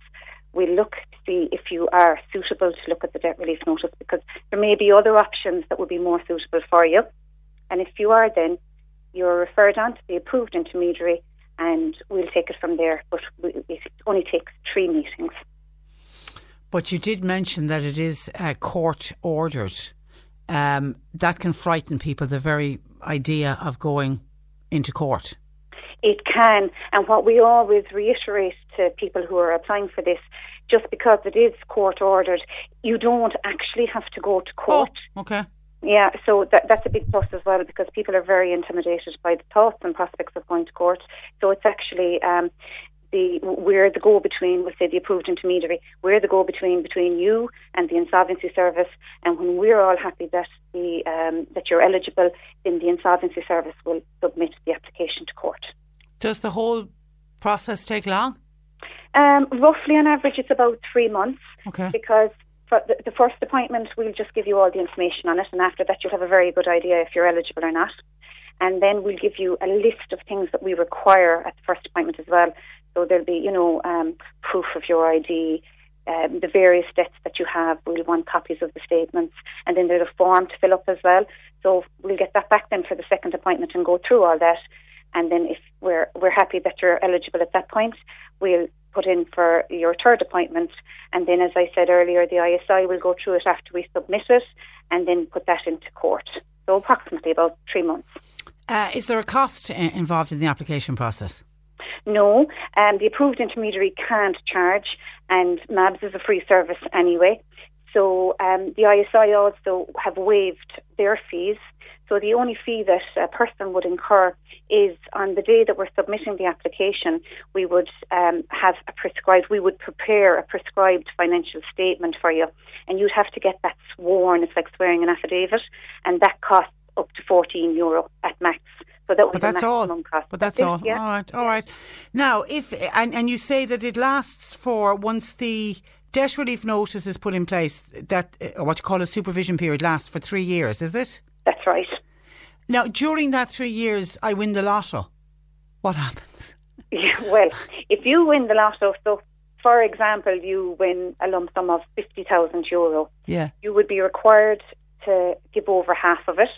we look to see if you are suitable to look at the debt relief notice because there may be other options that would be more suitable for you. And if you are, then you're referred on to the approved intermediary and we'll take it from there. But it only takes three meetings. But you did mention that it is uh, court ordered. Um, that can frighten people, the very idea of going into court. It can. And what we always reiterate to people who are applying for this just because it is court ordered, you don't actually have to go to court. Oh, okay. Yeah, so that, that's a big plus as well because people are very intimidated by the thoughts and prospects of going to court. So it's actually um, the we're the go between, we'll say the approved intermediary, we're the go between between you and the insolvency service. And when we're all happy that the um, that you're eligible, then the insolvency service will submit the application to court. Does the whole process take long? Um, roughly, on average, it's about three months. Okay. Because for the, the first appointment, we'll just give you all the information on it, and after that, you'll have a very good idea if you're eligible or not. And then we'll give you a list of things that we require at the first appointment as well. So there'll be, you know, um, proof of your ID, um, the various debts that you have. We'll want copies of the statements, and then there's a form to fill up as well. So we'll get that back then for the second appointment and go through all that. And then if we're we're happy that you're eligible at that point, we'll put in for your third appointment. And then, as I said earlier, the ISI will go through it after we submit it and then put that into court. So, approximately about three months. Uh, is there a cost involved in the application process? No, um, the approved intermediary can't charge, and MABS is a free service anyway. So um, the ISI also have waived their fees so the only fee that a person would incur is on the day that we're submitting the application, we would um, have a prescribed, we would prepare a prescribed financial statement for you, and you'd have to get that sworn. It's like swearing an affidavit, and that costs up to 14 euro at max. So that but that's all. Cost. But that's, that's all. Yeah. All right, all right. Now, if and and you say that it lasts for once the debt relief notice is put in place, that uh, what you call a supervision period lasts for three years, is it? That's right. Now, during that three years, I win the lotto. What happens? Yeah, well, if you win the lotto, so for example, you win a lump sum of 50,000 euro, yeah. you would be required to give over half of it.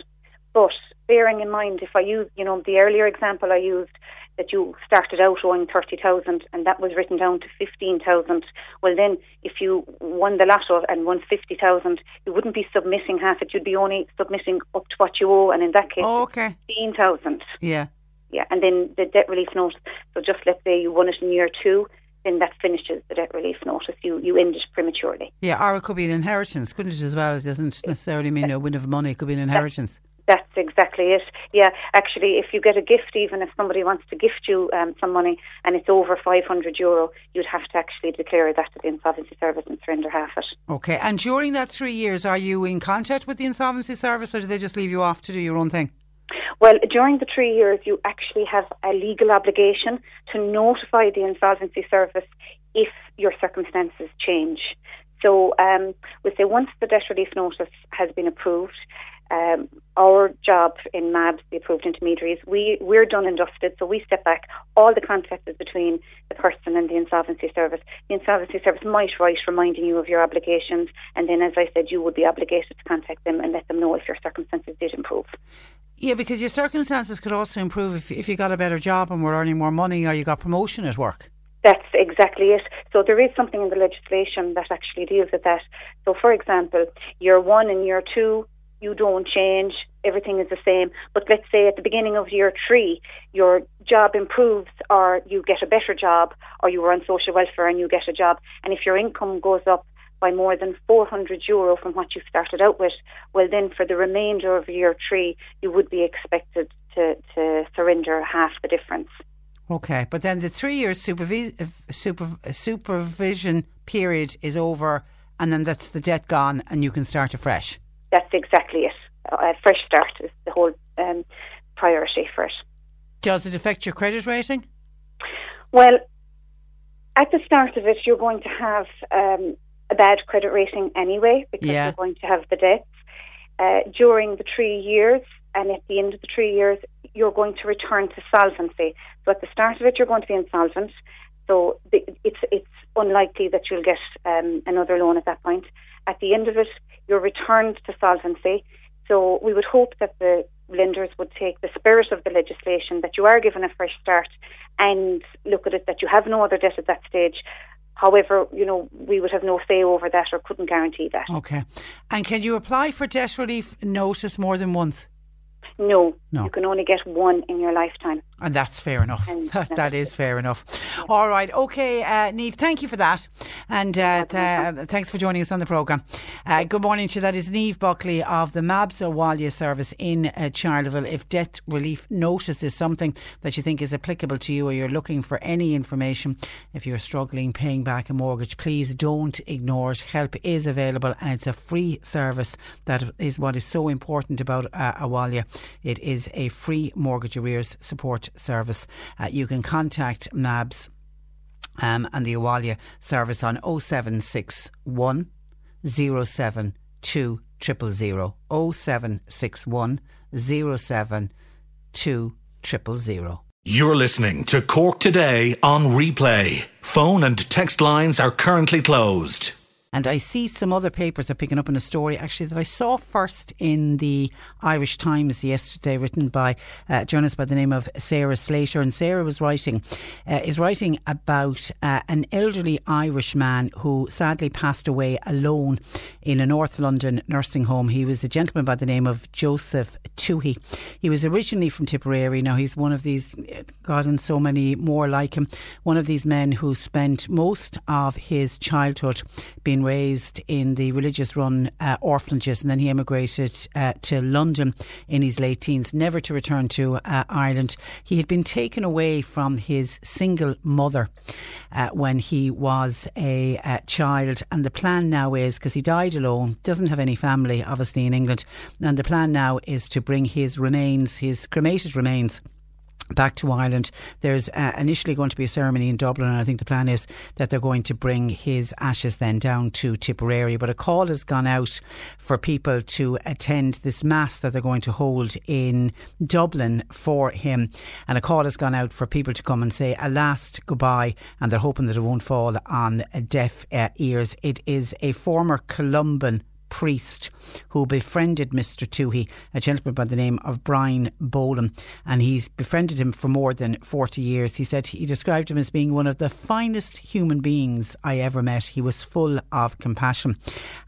But bearing in mind, if I use, you know, the earlier example I used, that you started out owing 30,000 and that was written down to 15,000. Well, then if you won the lotto and won 50,000, you wouldn't be submitting half it. You'd be only submitting up to what you owe. And in that case, oh, okay. 15,000. Yeah. Yeah. And then the debt relief notice. So just let's say you won it in year two. Then that finishes the debt relief notice. You you end it prematurely. Yeah, or it could be an inheritance, couldn't it? As well, it doesn't necessarily mean a win of money. It could be an inheritance. That's exactly it. Yeah, actually, if you get a gift, even if somebody wants to gift you um, some money and it's over 500 euro, you'd have to actually declare that to the Insolvency Service and surrender half it. Okay, and during that three years, are you in contact with the Insolvency Service or do they just leave you off to do your own thing? Well, during the three years, you actually have a legal obligation to notify the Insolvency Service if your circumstances change. So um, we say once the debt relief notice has been approved, um, our job in MABS, the approved intermediaries, we, we're done and dusted, so we step back. All the contact is between the person and the insolvency service. The insolvency service might write reminding you of your obligations, and then, as I said, you would be obligated to contact them and let them know if your circumstances did improve. Yeah, because your circumstances could also improve if, if you got a better job and were earning more money or you got promotion at work. That's exactly it. So there is something in the legislation that actually deals with that. So, for example, year one and year two, you don't change, everything is the same. But let's say at the beginning of year three, your job improves, or you get a better job, or you were on social welfare and you get a job. And if your income goes up by more than 400 euro from what you started out with, well, then for the remainder of year three, you would be expected to, to surrender half the difference. Okay, but then the three year supervi- super, supervision period is over, and then that's the debt gone, and you can start afresh. That's exactly it. A fresh start is the whole um, priority for it. Does it affect your credit rating? Well, at the start of it, you're going to have um, a bad credit rating anyway because Yeah. you're going to have the debts. Uh, during the three years, and at the end of the three years, you're going to return to solvency. So at the start of it, you're going to be insolvent. So it's it's unlikely that you'll get um, another loan at that point. At the end of it, you're returned to solvency. So we would hope that the lenders would take the spirit of the legislation that you are given a fresh start and look at it that you have no other debt at that stage. However, you know, we would have no say over that or couldn't guarantee that. Okay. And can you apply for debt relief notice more than once? No, No. you can only get one in your lifetime. And that's fair enough. That, that is fair enough. All right. Okay, uh, Neve, thank you for that. And uh, th- thanks for joining us on the programme. Uh, good morning to you. That is Neve Buckley of the MABS Abhaile service in uh, Charleville. If debt relief notice is something that you think is applicable to you or you're looking for any information, if you're struggling paying back a mortgage, please don't ignore it. Help is available and it's a free service. That is what is so important about uh, Abhaile. It is a free mortgage arrears support service. Uh, you can contact MABS um, and the Abhaile service on 0761 072 000. 0761 072 000. You're listening to Cork Today on replay. Phone and text lines are currently closed. And I see some other papers are picking up on a story actually that I saw first in the Irish Times yesterday, written by uh, a journalist by the name of Sarah Slater. And Sarah was writing, uh, is writing about uh, an elderly Irish man who sadly passed away alone in a North London nursing home. He was a gentleman by the name of Joseph Toohey. He was originally from Tipperary. Now he's one of these, God, and so many more like him, one of these men who spent most of his childhood being raised in the religious run uh, orphanages and then he emigrated uh, to London in his late teens, never to return to uh, Ireland. He had been taken away from his single mother uh, when he was a uh, child, and the plan now is because he died alone, doesn't have any family, obviously, in England, and the plan now is to bring his remains, his cremated remains back to Ireland. There's uh, initially going to be a ceremony in Dublin, and I think the plan is that they're going to bring his ashes then down to Tipperary. But a call has gone out for people to attend this mass that they're going to hold in Dublin for him, and a call has gone out for people to come and say a last goodbye, and they're hoping that it won't fall on deaf uh, ears. It is a former Columban priest who befriended Mr. Toohey, a gentleman by the name of Brian Bolam, and he's befriended him for more than 40 years. He said he described him as being one of the finest human beings I ever met. He was full of compassion.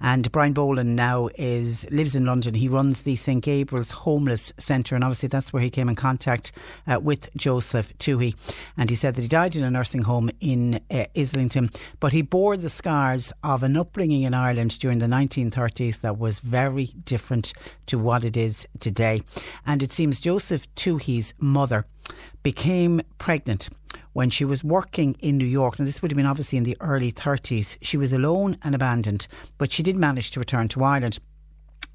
And Brian Bolan now is lives in London. He runs the St Gabriel's Homeless Centre, and obviously that's where he came in contact uh, with Joseph Toohey. And he said that he died in a nursing home in uh, Islington, but he bore the scars of an upbringing in Ireland during the 1930s that was very different to what it is today. And it seems Joseph Toohey's mother became pregnant when she was working in New York. Now, this would have been obviously in the early 30s. She was alone and abandoned, but she did manage to return to Ireland.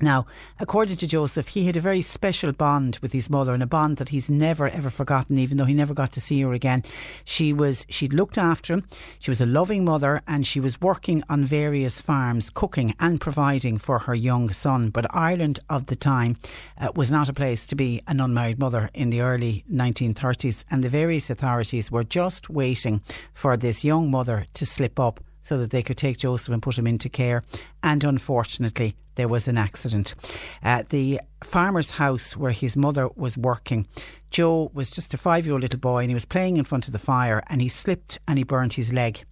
Now, according to Joseph, he had a very special bond with his mother and a bond that he's never ever forgotten, even though he never got to see her again. She was, she'd looked after him. She was a loving mother and she was working on various farms, cooking and providing for her young son. But Ireland of the time uh, was not a place to be an unmarried mother in the early 1930s. And the various authorities were just waiting for this young mother to slip up so that they could take Joseph and put him into care. And unfortunately, there was an accident. At the farmer's house where his mother was working, Joe was just a five year old little boy and he was playing in front of the fire and he slipped and he burnt his leg.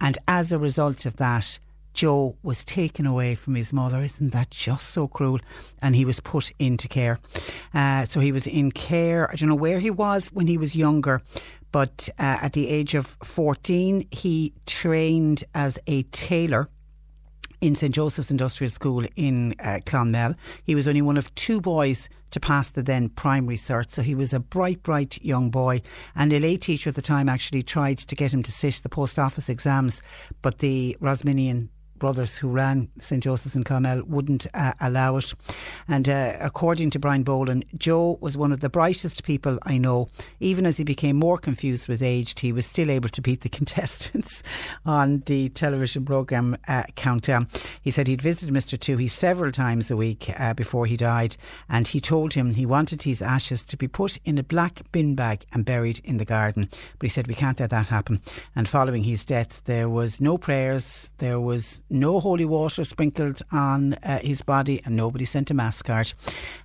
And as a result of that, Joe was taken away from his mother. Isn't that just so cruel? And he was put into care. Uh, so he was in care. I don't know where he was when he was younger, but uh, at the age of 14, he trained as a tailor in St Joseph's Industrial School in uh, Clonmel. He was only one of two boys to pass the then primary cert, so he was a bright, bright young boy. And a lay teacher at the time actually tried to get him to sit the post office exams, but the Rosminian brothers who ran St Joseph's in Clonmel wouldn't uh, allow it. And uh, according to Brian Boland, Joe was one of the brightest people I know. Even as he became more confused with age, he was still able to beat the contestants on the television programme uh, Countdown. He said he'd visited Mr. Toohey several times a week uh, before he died, and he told him he wanted his ashes to be put in a black bin bag and buried in the garden. But he said, We can't let that happen. And following his death, there was no prayers, there was no holy water sprinkled on uh, his body, and nobody sent a mass card.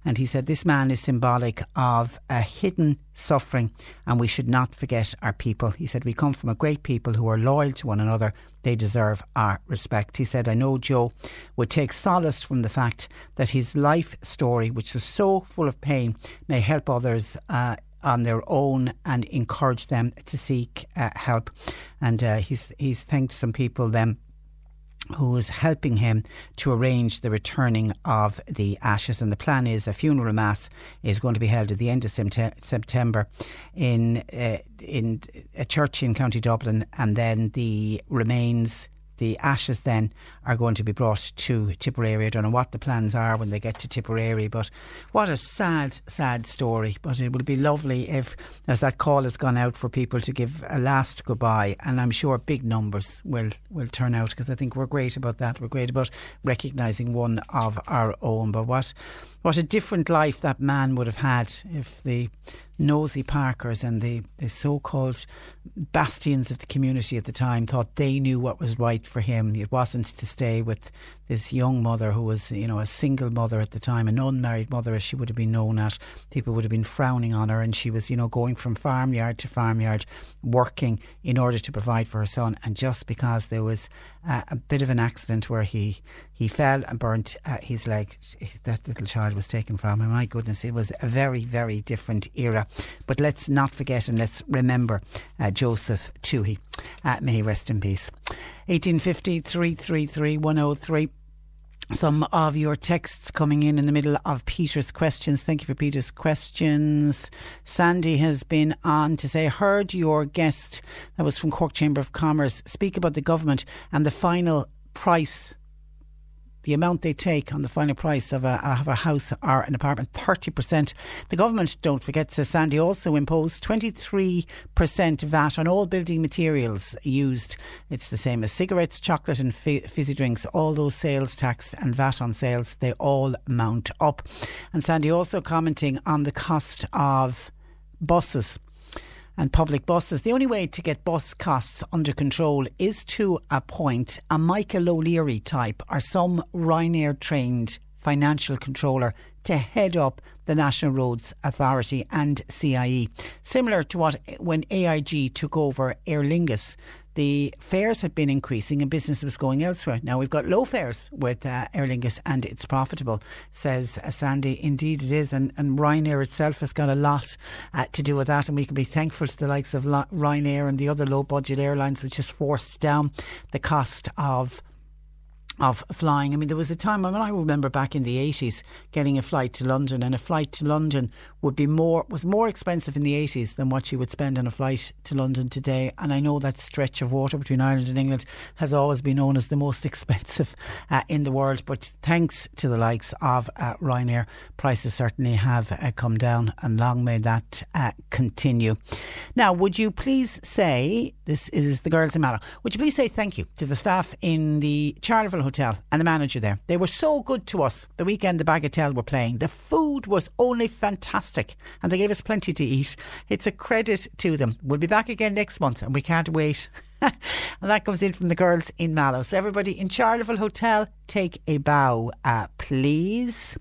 And he said, This man is symbolic of a hidden suffering, and we should not forget our people. He said, We come from a great people who are loyal to one another. They deserve our respect. He said, I know Joe would take solace from the fact that his life story, which was so full of pain, may help others. Uh, on their own and encourage them to seek uh, help. And uh, he's he's thanked some people then who is helping him to arrange the returning of the ashes. And the plan is a funeral mass is going to be held at the end of September in uh, in a church in County Dublin, and then the remains the ashes then are going to be brought to Tipperary. I don't know what the plans are when they get to Tipperary, but what a sad, sad story. But it would be lovely if, as that call has gone out for people to give a last goodbye, and I'm sure big numbers will, will turn out because I think we're great about that. We're great about recognising one of our own. But what, what a different life that man would have had if the nosy Parkers and the, the so called bastions of the community at the time thought they knew what was right for him. It wasn't to stay with this young mother who was, you know, a single mother at the time, an unmarried mother as she would have been known at. People would have been frowning on her, and she was, you know, going from farmyard to farmyard, working in order to provide for her son. And just because there was uh, a bit of an accident where he he fell and burnt uh, his leg, that little child was taken from him. My goodness, it was a very, very different era. But let's not forget and let's remember uh, Joseph Toohey. Uh, may rest in peace. 1850 333 103 some of your texts coming in in the middle of Peter's questions. Thank you for Peter's questions. Sandy has been on to say, heard your guest, that was from Cork Chamber of Commerce, speak about the government and the final price the amount they take on the final price of a, of a house or an apartment, 30%. The government, don't forget, says Sandy, also imposed 23% VAT on all building materials used. It's the same as cigarettes, chocolate, and fizzy drinks. All those sales tax and VAT on sales, they all mount up. And Sandy also commenting on the cost of buses and public buses. The only way to get bus costs under control is to appoint a Michael O'Leary type or some Ryanair trained Financial Controller to head up the National Roads Authority and CIE. Similar to what when AIG took over Aer Lingus, the fares had been increasing and business was going elsewhere. Now we've got low fares with uh, Aer Lingus and it's profitable, says uh, Sandy. Indeed it is. And, and Ryanair itself has got a lot uh, to do with that. And we can be thankful to the likes of Ryanair and the other low budget airlines, which has forced down the cost of of flying. I mean, there was a time, I mean, I remember back in the 80s getting a flight to London, and a flight to London would be more, was more expensive in the 80s than what you would spend on a flight to London today. And I know that stretch of water between Ireland and England has always been known as the most expensive uh, in the world. But thanks to the likes of uh, Ryanair, prices certainly have uh, come down, and long may that uh, continue. Now, would you please say, this is the girls in Mallow, would you please say thank you to the staff in the Charleville Hotel and the manager there. They were so good to us the weekend the Bagatelle were playing. The food was only fantastic and they gave us plenty to eat. It's a credit to them. We'll be back again next month and we can't wait. and that comes in from the girls in Mallow. So everybody in Charleville Hotel, take a bow, uh, please.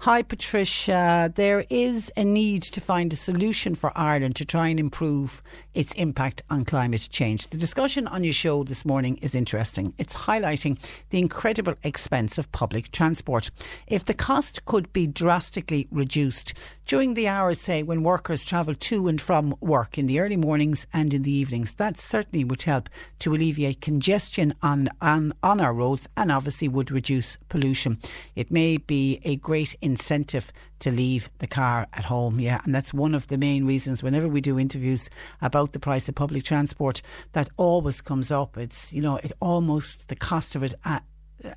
Hi, Patricia. There is a need to find a solution for Ireland to try and improve its impact on climate change. The discussion on your show this morning is interesting. It's highlighting the incredible expense of public transport. If the cost could be drastically reduced during the hours, say, when workers travel to and from work in the early mornings and in the evenings, that certainly would help to alleviate congestion on, on, on our roads and obviously would reduce pollution. It may be a great incentive to leave the car at home. Yeah, and that's one of the main reasons whenever we do interviews about the price of public transport, that always comes up. It's, you know, it almost, the cost of it uh,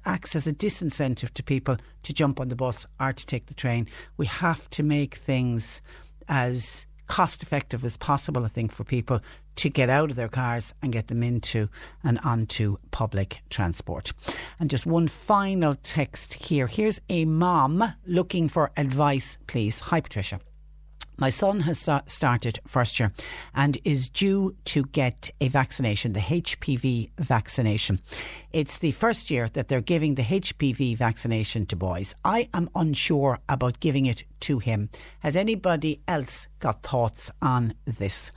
acts as a disincentive to people to jump on the bus or to take the train. We have to make things as cost effective as possible, I think, for people to get out of their cars and get them into and onto public transport. And just one final text here. Here's a mom looking for advice, please. Hi, Patricia. My son has started first year and is due to get a vaccination, the HPV vaccination. It's the first year that they're giving the HPV vaccination to boys. I am unsure about giving it to him. Has anybody else got thoughts on this?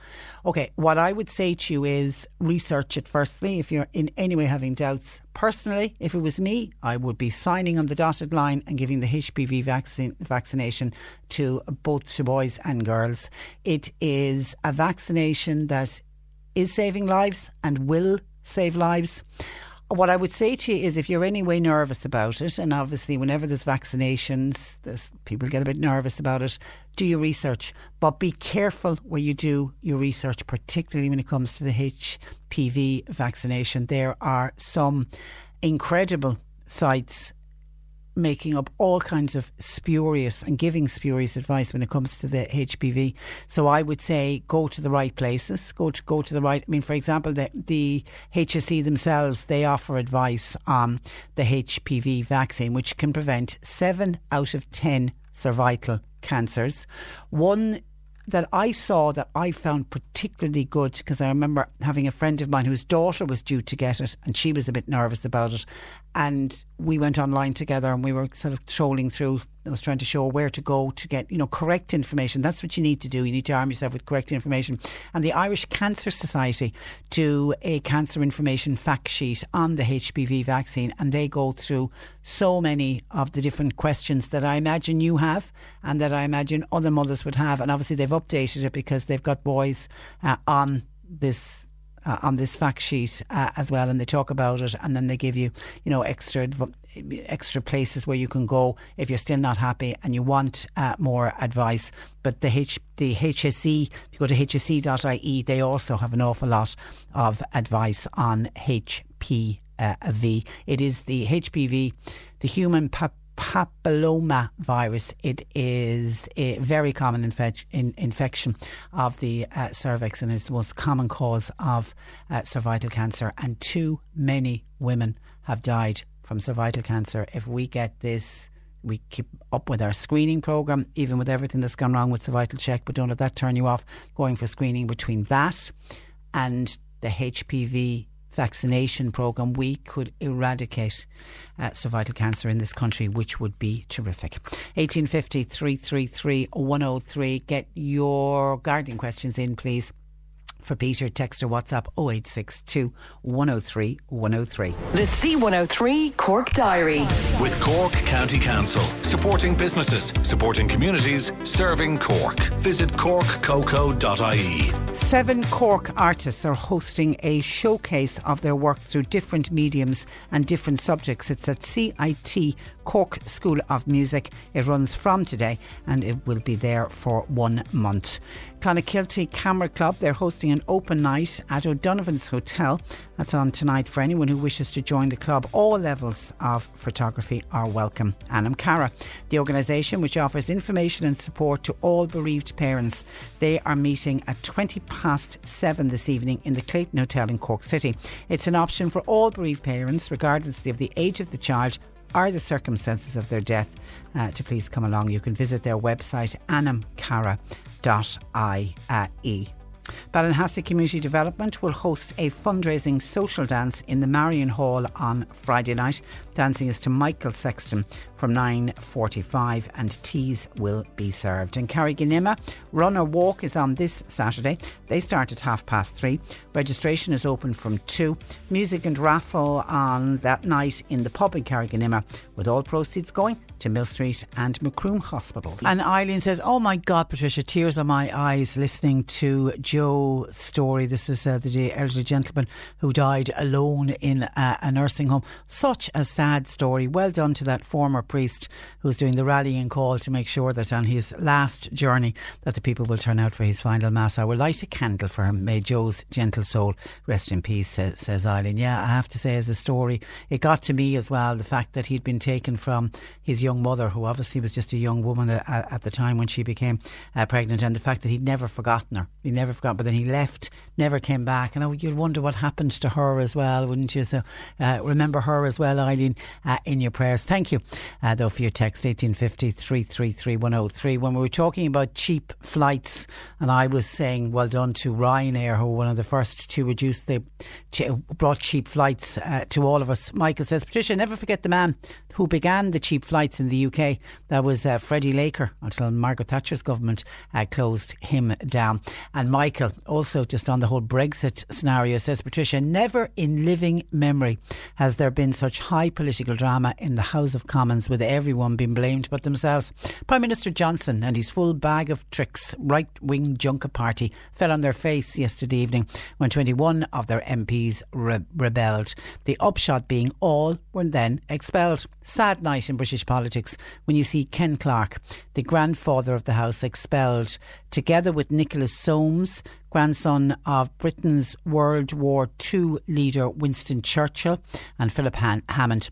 Okay, what I would say to you is research it firstly. If you're in any way having doubts, personally, if it was me, I would be signing on the dotted line and giving the HPV vaccine, vaccination to both to boys and girls. It is a vaccination that is saving lives and will save lives. What I would say to you is if you're anyway nervous about it, and obviously whenever there's vaccinations, there's, people get a bit nervous about it, do your research. But be careful where you do your research, particularly when it comes to the HPV vaccination. There are some incredible sites making up all kinds of spurious and giving spurious advice when it comes to the HPV. So I would say go to the right places. Go to go to the right. I mean, for example, the the HSE themselves they offer advice on the HPV vaccine, which can prevent seven out of ten cervical cancers. One that I saw that I found particularly good because I remember having a friend of mine whose daughter was due to get it and she was a bit nervous about it. And we went online together and we were sort of trolling through I was trying to show where to go to get, you know, correct information. That's what you need to do. You need to arm yourself with correct information. And the Irish Cancer Society do a cancer information fact sheet on the HPV vaccine, and they go through so many of the different questions that I imagine you have and that I imagine other mothers would have. And obviously, they've updated it because they've got boys uh, on this uh, on this fact sheet uh, as well, and they talk about it, and then they give you, you know, extra extra places where you can go if you're still not happy and you want uh, more advice. But the H the HSE, if you go to hse.ie, they also have an awful lot of advice on HPV. It is the HPV, the human pap- papilloma virus. It is a very common infe- in, infection of the uh, cervix and is the most common cause of uh, cervical cancer. And too many women have died from cervical cancer. If we get this, we keep up with our screening program, even with everything that's gone wrong with cervical check, but don't let that turn you off going for screening between that and the HPV vaccination programme, we could eradicate uh, cervical cancer in this country, which would be terrific. 1850 333 103. Get your gardening questions in, please for Peter, text or WhatsApp 0862 103 103. The C103 Cork Diary. With Cork County Council, supporting businesses, supporting communities, serving Cork. Visit corkcoco.ie. Seven Cork artists are hosting a showcase of their work through different mediums and different subjects. It's at CIT Cork School of Music. It runs from today and it will be there for one month. Clonakilty Camera Club, they're hosting an open night at O'Donovan's Hotel. That's on tonight for anyone who wishes to join the club. All levels of photography are welcome. Anam Cara, the organisation which offers information and support to all bereaved parents. They are meeting at 20 past 7 this evening in the Clayton Hotel in Cork City. It's an option for all bereaved parents, regardless of the age of the child or the circumstances of their death, uh, to please come along. You can visit their website, anamcara.ie. Ballinhassig Community Development will host a fundraising social dance in the Marion Hall on Friday night. Dancing is to Michael Sexton from 9.45 and teas will be served. In Carriganimma, Run or Walk is on this Saturday. They start at half past three. Registration is open from two. Music and raffle on that night in the pub in Carriganimma with all proceeds going to Mill Street and Macroom Hospitals. And Eileen says, Oh my God, Patricia, tears on my eyes listening to Joe's story. This is uh, the elderly gentleman who died alone in uh, a nursing home. Such a sad story. Well done to that former priest who's doing the rallying call to make sure that on his last journey that the people will turn out for his final mass. I will light a candle for him. May Joe's gentle soul rest in peace, says, says Eileen. Yeah, I have to say, as a story, it got to me as well the fact that he'd been taken from his young mother, who obviously was just a young woman at, at the time when she became uh, pregnant, and the fact that he'd never forgotten her. He never forgot, but then he left, never came back. And you'd wonder what happened to her as well, wouldn't you? So uh, remember her as well, Eileen, uh, in your prayers. Thank you, uh, though, for your text 1850 333 103. When we were talking about cheap flights, and I was saying well done to Ryanair, who were one of the first to reduce the brought cheap flights uh, to all of us. Michael says, Patricia, never forget the man who began the cheap flights in the UK. That was uh, Freddie Laker until Margaret Thatcher's government uh, closed him down. And Michael, also just on the whole Brexit scenario, says Patricia, never in living memory has there been such high political drama in the House of Commons with everyone being blamed but themselves. Prime Minister Johnson and his full bag of tricks, right wing Junker Party, fell on their face yesterday evening when 21 of their MPs re- rebelled. The upshot being all were then expelled. Sad night in British politics when you see Ken Clarke, the grandfather of the House, expelled, together with Nicholas Soames, grandson of Britain's World War II leader Winston Churchill, and Philip Han- Hammond.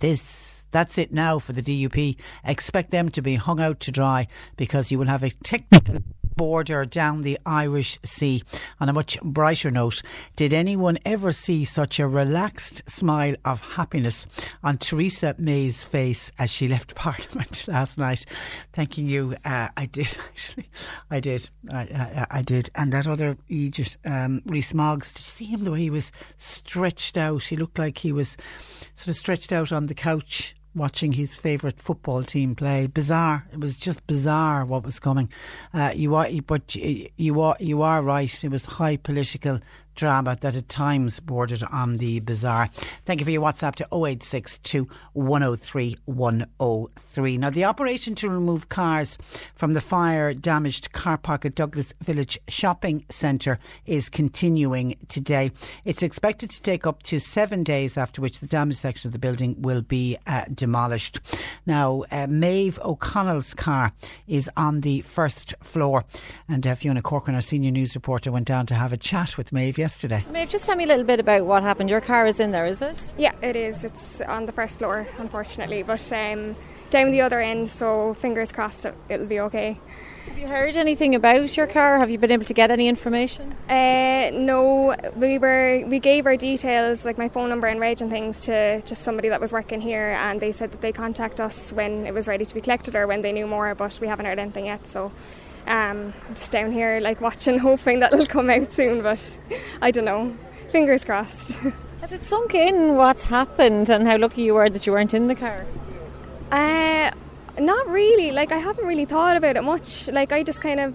This that's it now for the DUP. Expect them to be hung out to dry because you will have a technical border down the Irish Sea. On a much brighter note, did anyone ever see such a relaxed smile of happiness on Theresa May's face as she left Parliament last night? Thanking you. Uh, I did, actually. I did. I, I, I did. And that other Egypt, um, Rees Moggs, did you see him the way he was stretched out? He looked like he was sort of stretched out on the couch watching his favourite football team play. Bizarre. It was just bizarre what was coming. Uh, you are, but you are, you are right. It was high political drama that at times bordered on the bizarre. Thank you for your WhatsApp to 0862 103 103. Now, the operation to remove cars from the fire damaged car park at Douglas Village Shopping Centre is continuing today. It's expected to take up to seven days, after which the damaged section of the building will be uh, demolished. Now, uh, Maeve O'Connell's car is on the first floor, and uh, Fiona Corcoran, our senior news reporter, went down to have a chat with Maeve yesterday. So Maeve, just tell me a little bit about what happened. Your car is in there, is it? Yeah, it is. It's on the first floor, unfortunately, but um, down the other end, so fingers crossed it'll be okay. Have you heard anything about your car? Have you been able to get any information? Uh, no, we were we gave our details, like my phone number and reg and things, to just somebody that was working here, and they said that they contact us when it was ready to be collected or when they knew more. But we haven't heard anything yet, so um, I'm just down here like watching, hoping that it'll come out soon. But I don't know. Fingers crossed. Has it sunk in what's happened and how lucky you were that you weren't in the car? Uh, not really. Like I haven't really thought about it much. Like I just kind of,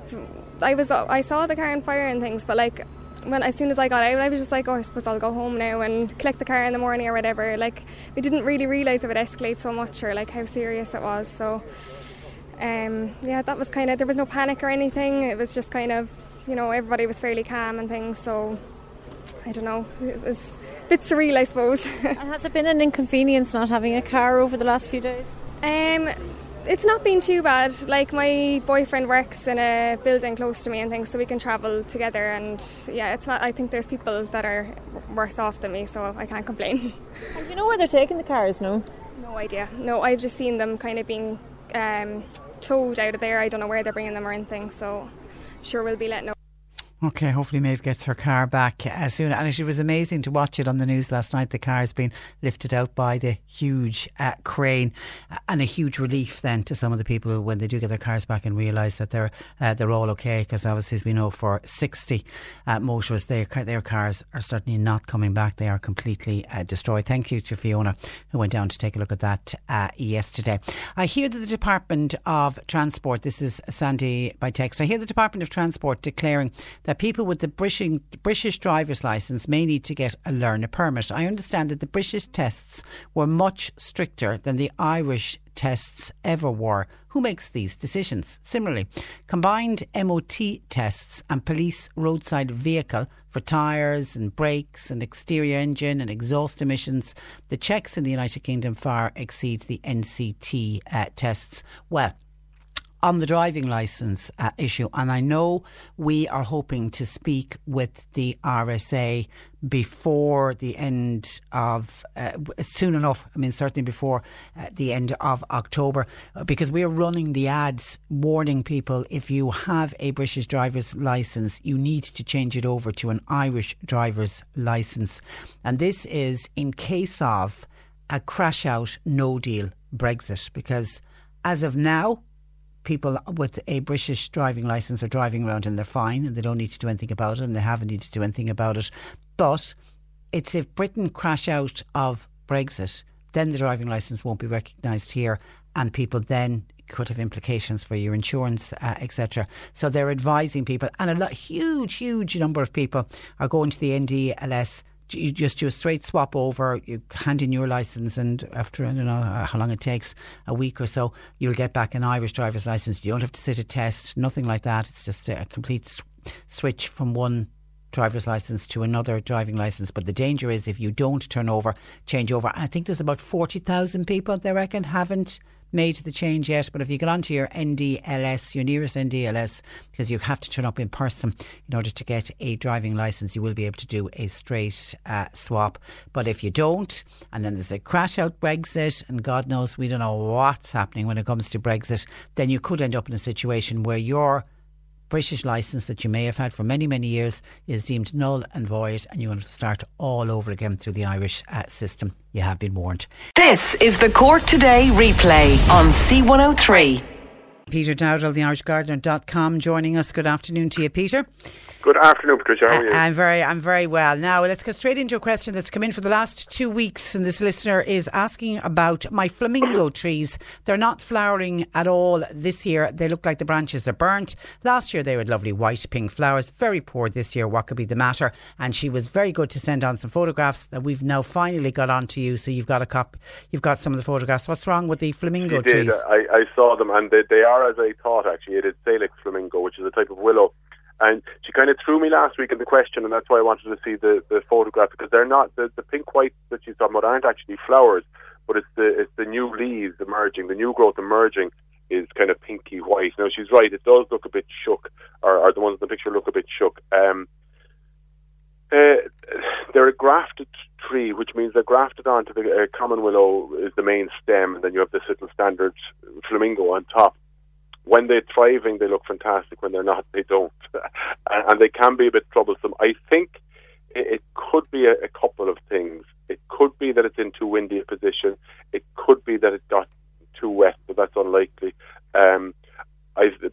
I was, I saw the car on fire and things, but like when as soon as I got out, I was just like, oh, I suppose I'll go home now and collect the car in the morning or whatever. Like we didn't really realise it would escalate so much or like how serious it was. So, um, yeah, that was kind of there was no panic or anything. It was just kind of, you know, everybody was fairly calm and things. So, I don't know. It was a bit surreal, I suppose. and has it been an inconvenience not having a car over the last few days? Um, it's not been too bad. Like my boyfriend works in a building close to me and things, so we can travel together. And yeah, it's not. I think there's people that are worse off than me, so I can't complain. And do you know where they're taking the cars? No. No idea. No, I've just seen them kind of being um, towed out of there. I don't know where they're bringing them or anything. So sure we'll be letting know. Okay, hopefully Maeve gets her car back uh, soon. And it was amazing to watch it on the news last night. The car has been lifted out by the huge uh, crane, uh, and a huge relief then to some of the people who, when they do get their cars back and realise that they're uh, they're all okay. Because obviously, as we know, for sixty uh, motorists, their their cars are certainly not coming back. They are completely destroyed. Thank you to Fiona who went down to take a look at that yesterday. I hear that the Department of Transport. This is Sandy by text. I hear the Department of Transport declaring that that people with the British, British driver's licence may need to get a learner permit. I understand that the British tests were much stricter than the Irish tests ever were. Who makes these decisions? Similarly, combined MOT tests and police roadside vehicle for tyres and brakes and exterior engine and exhaust emissions, the checks in the United Kingdom far exceed the NCT uh, tests. Well, on the driving licence uh, issue, and I know we are hoping to speak with the RSA before the end of uh, soon enough. I mean, certainly before uh, the end of October, uh, because we are running the ads warning people if you have a British driver's license, you need to change it over to an Irish driver's license, and this is in case of a crash out, no deal Brexit, because as of now people with a British driving licence are driving around and they're fine and they don't need to do anything about it and they haven't needed to do anything about it. But it's if Britain crash out of Brexit, then the driving licence won't be recognised here and people then could have implications for your insurance, uh, etc. So they're advising people, and a huge, huge number of people are going to the NDLS you just do a straight swap over, you hand in your license, and after I don't know uh, how long it takes, a week or so, you'll get back an Irish driver's license. You don't have to sit a test, nothing like that. It's just a complete switch from one driver's license to another driving license. But the danger is if you don't turn over, change over. I think there's about 40,000 people, they reckon, haven't made the change yet, but if you get onto your NDLS, your nearest NDLS, because you have to turn up in person in order to get a driving license, you will be able to do a straight uh, swap. But if you don't, and then there's a crash out Brexit, and God knows we don't know what's happening when it comes to Brexit, then you could end up in a situation where your British licence that you may have had for many, many years is deemed null and void, and you want to start all over again through the Irish uh, system. You have been warned. This is the Cork Today replay on C103. Peter Dowdall, the irishgardener.com, joining us. Good afternoon to you, Peter. Good afternoon, Patricia. How are you? I'm very, I'm very well. Now let's go straight into a question that's come in for the last two weeks, and this listener is asking about my flamingo trees. They're not flowering at all this year. They look like the branches are burnt. Last year they had lovely white pink flowers. Very poor this year. What could be the matter? And she was very good to send on some photographs that we've now finally got on to you. So you've got a cop. You've got some of the photographs. What's wrong with the flamingo trees? Did. I, I saw them, and they, they are as I thought. Actually, it is Salix flamingo, which is a type of willow and she kind of threw me last week in the question, and that's why I wanted to see the, the photograph because they're not the, the pink white that she's talking about aren't actually flowers, but it's the it's the new leaves emerging, the new growth emerging is kind of pinky white. Now she's right; it does look a bit shook, or, or the ones in the picture look a bit shook. Um, uh, they're a grafted tree, which means they're grafted onto the uh, common willow is the main stem, and then you have this little standard flamingo on top when they're thriving, they look fantastic. When they're not, they don't, and they can be a bit troublesome. I think it could be a, a, couple of things. It could be that it's in too windy a position. It could be that it got too wet, but that's unlikely. Um,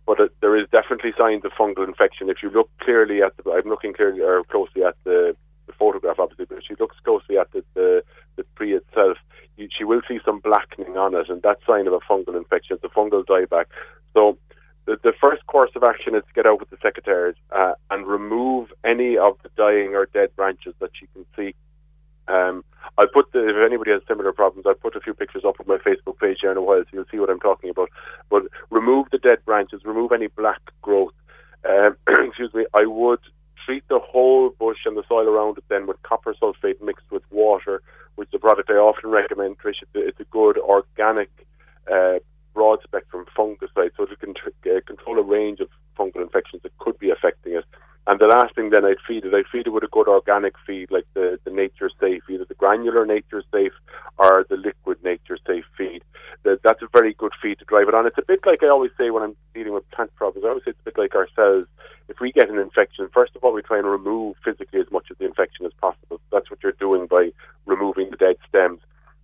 but there is definitely signs of fungal infection. If you look clearly at the, I'm looking clearly or closely at the, the photograph, obviously, but if she looks closely at the, the, the tree itself, you, she will see some blackening on it, and that's sign of a fungal infection. It's a fungal dieback. So the, the first course of action is to get out with the secateurs uh, and remove any of the dying or dead branches that she can see. Um, I'll put the, if anybody has similar problems, I'll put a few pictures up on my Facebook page here in a while, so you'll see what I'm talking about. But remove the dead branches, remove any black growth. Um, excuse me. I would treat the whole bush and the soil around it then with copper sulfate mixed with water, which is a product I often recommend. Trish, it's a, good organic, uh, broad spectrum fungicide, so it can t- uh, control a range of fungal infections that could be affecting it. And the last thing then I'd feed it, I'd feed it with a good organic feed like the, the Nature Safe, either the granular Nature Safe or the liquid Nature Safe feed. The, that's a very good feed to drive it on. It's a bit like I always say when I'm dealing with plant problems, I always say it's a bit like ourselves. If we get an infection, first of all, we try and remove physically as much of the infection as possible. That's what you're doing by removing the dead stems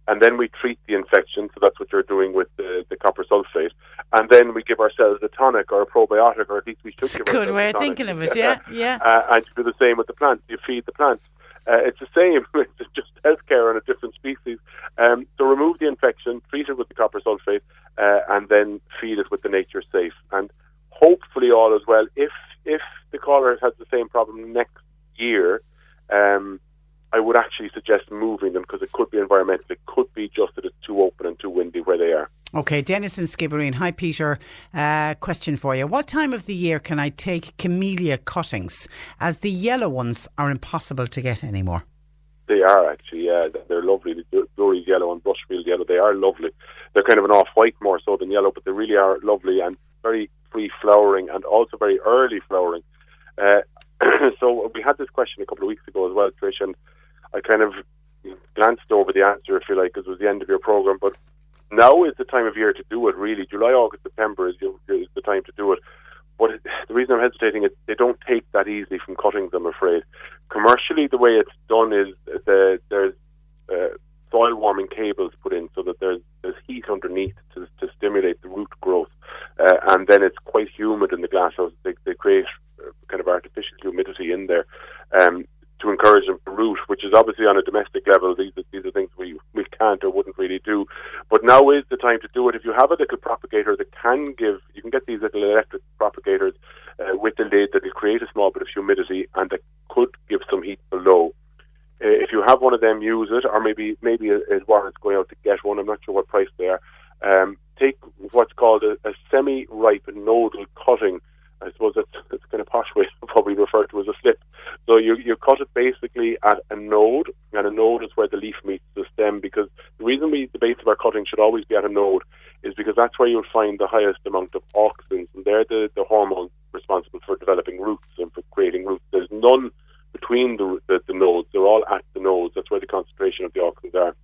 and then we treat the infection. So that's what you're doing with the, the copper sulfate, and then we give ourselves a tonic or a probiotic, or at least we should. It's a give good ourselves way of thinking of it, yeah, yeah. Uh, and you do the same with the plants. You feed the plants. Uh, it's the same. It's just healthcare on a different species. Um, so remove the infection, treat it with the copper sulfate, uh, and then feed it with the Nature Safe. And hopefully all is well. If if the caller has the same problem next year, um, I would actually suggest moving them because it could be environmental. It could be just that it's too open and too windy where they are. Okay, Dennis and Skibbereen. Hi, Peter. Uh, question for you. What time of the year can I take camellia cuttings as the yellow ones are impossible to get anymore? They are actually, yeah, they're lovely. The Jury's yellow and Brushfield yellow, they are lovely. They're kind of an off-white more so than yellow, but they really are lovely and very free flowering and also very early flowering. Uh, so we had this question a couple of weeks ago as well, Trish, and I kind of glanced over the answer, if you like, because it was the end of your program. But now is the time of year to do it. Really, July, August, September is, is the time to do it. But the reason I'm hesitating is they don't take that easily from cuttings. I'm afraid. Commercially, the way it's done is the, there's uh, soil warming cables put in so that there's there's heat underneath to, to stimulate the root growth, uh, and then it's quite humid in the glasshouse. They, they create uh, kind of artificial humidity in there. Um, to encourage them to root, which is obviously on a domestic level. These are, these are things we, we can't or wouldn't really do. But now is the time to do it. If you have a little propagator that can give, you can get these little electric propagators uh, with the lid that will create a small bit of humidity and that could give some heat below. Uh, if you have one of them, use it, or maybe maybe it warrants going out to get one. I'm not sure what price they are. Um, take what's called a, a semi-ripe nodal cutting. I suppose that's, that's kind of posh way probably referred to as a slip. So you, you cut it basically at a node, and a node is where the leaf meets the stem. Because the reason we the base of our cutting should always be at a node is because that's where you'll find the highest amount of auxins, and they're the, the hormones responsible for developing roots and for creating roots. There's none between the, the, the nodes; they're all at the nodes. That's where the concentration of the auxins are.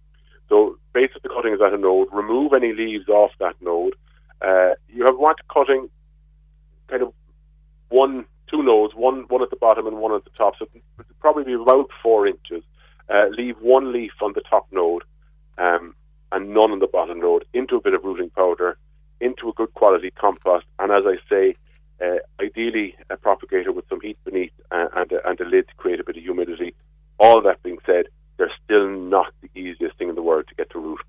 So the cutting is at a node. Remove any leaves off that node. Uh, you have want cutting kind of one, two nodes, one one at the bottom and one at the top. So it probably be about four inches. Uh, leave one leaf on the top node um, and none on the bottom node into a bit of rooting powder, into a good quality compost, and as I say, uh, ideally a propagator with some heat beneath uh, and, a, and a lid to create a bit of humidity. All that being said, they're still not the easiest thing in the world to get to root,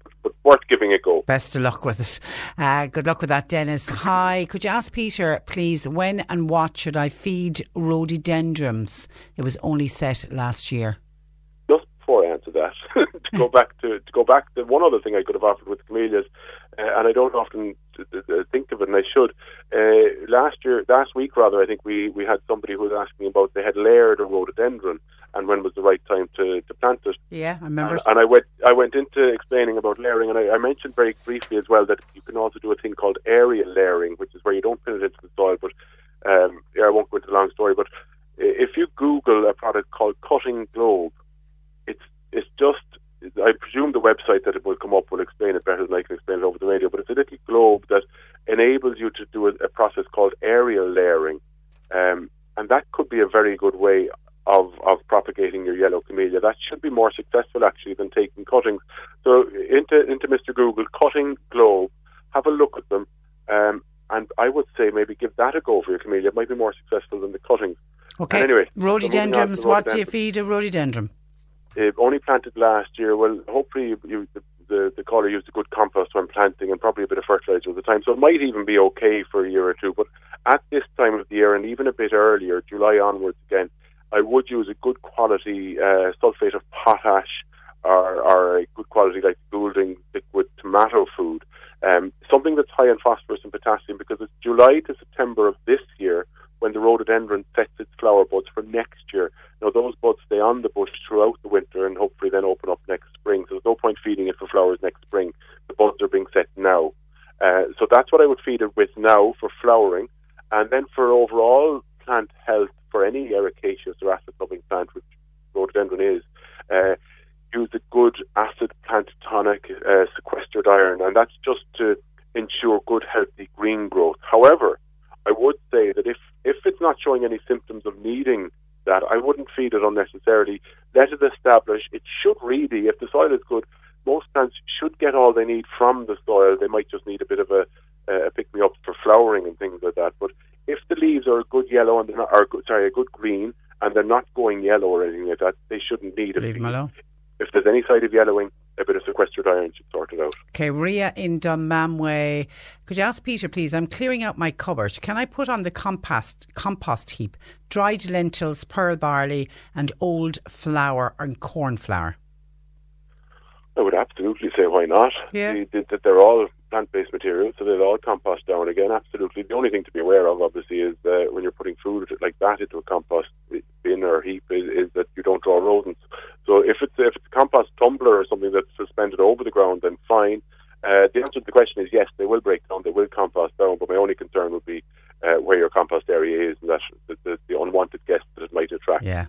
worth giving a go. Best of luck with it. Uh, good luck with that, Dennis. Hi, could you ask Peter, please, when and what should I feed rhododendrons? It was only set last year. Just before I answer that, to go back to to go back to one other thing I could have offered with camellias, uh, and I don't often think of it, and I should. Uh, last year, last week rather, I think we we had somebody who was asking about they had layered a rhododendron, and when was the right time to, to plant it. Yeah, I remember. And, and I went I went into explaining about layering, and I, I, mentioned very briefly as well that you can also do a thing called aerial layering, which is where you don't put it into the soil. But um, yeah, I won't go into the long story. But if you Google a product called Cutting Globe, it's it's just I presume the website that it will come up will explain it better than I can explain it over the radio. But it's a little globe that enables you to do a, a process called aerial layering, um, and that could be a very good way of, of propagating your yellow camellia. That should be more successful actually than taking cuttings. So into into Mr. Google, cutting globe, have a look at them, um, and I would say maybe give that a go for your camellia. It might be more successful than the cuttings. Okay. And anyway, so moving on to rhododendrons. the What do you feed a rhododendron? uh, only planted last year. Well, hopefully you, you, the, the the caller used a good compost when planting and probably a bit of fertilizer at the time, so it might even be okay for a year or two. But at this time of the year and even a bit earlier, July onwards again, I would use a good quality uh, sulfate of potash or, or a good quality like Goulding liquid tomato food. Um, something that's high in phosphorus and potassium because it's July to September of this year when the rhododendron sets its flower buds for next year. Now those buds stay on the bush throughout the winter and hopefully then open up next spring. So there's no point feeding it for flowers next spring. The buds are being set now. Uh, so that's what I would feed it with now for flowering. And then for overall plant health for any ericaceous or acid loving plant, which rhododendron is, uh, use a good acid plant tonic, uh, sequestered iron, and that's just to ensure good healthy green growth. However, I would say that if, if it's not showing any symptoms of needing that, I wouldn't feed it unnecessarily. Let it establish. It should really, if the soil is good, most plants should get all they need from the soil. They might just need a bit of a, a pick me up for flowering and things like that. But if the leaves are a good yellow and they're not, good, sorry, a good green, and they're not going yellow or anything like that, they shouldn't need a Leave them alone. If there's any sign of yellowing, a bit of sequestered iron should sort it out. Okay, Ria in Dunmanway. Could you ask Peter, please? I'm clearing out my cupboard. Can I put on the compost compost heap dried lentils, pearl barley, and old flour and corn flour? I would absolutely say why not. Yeah. The- the- that they're all plant-based materials, so they'll all compost down again. Absolutely. The only thing to be aware of, obviously, is uh, when you're putting food like that into a compost bin or heap, is, is that you don't draw rodents. So if it's if it's a compost tumbler or something that's suspended over the ground, then fine. Uh, the answer to the question is yes, they will break down, they will compost down. But my only concern would be uh, where your compost area is and that the, the, the unwanted guests that it might attract. Yeah.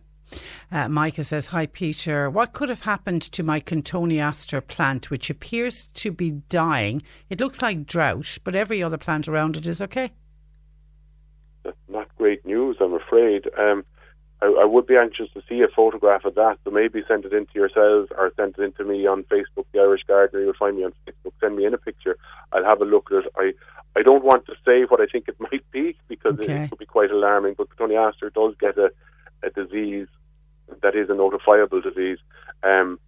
Uh, Micah says, Hi, Peter. What could have happened to my Cotoneaster plant, which appears to be dying? It looks like drought, but every other plant around it is okay. That's not great news, I'm afraid. Um, I, I would be anxious to see a photograph of that, so maybe send it in to yourselves or send it in to me on Facebook, The Irish Gardener. You'll find me on Facebook. Send me in a picture. I'll have a look at it. I, I don't want to say what I think it might be because it, Okay. it could be quite alarming, but Cotoneaster does get a, a disease that is a notifiable disease. Um,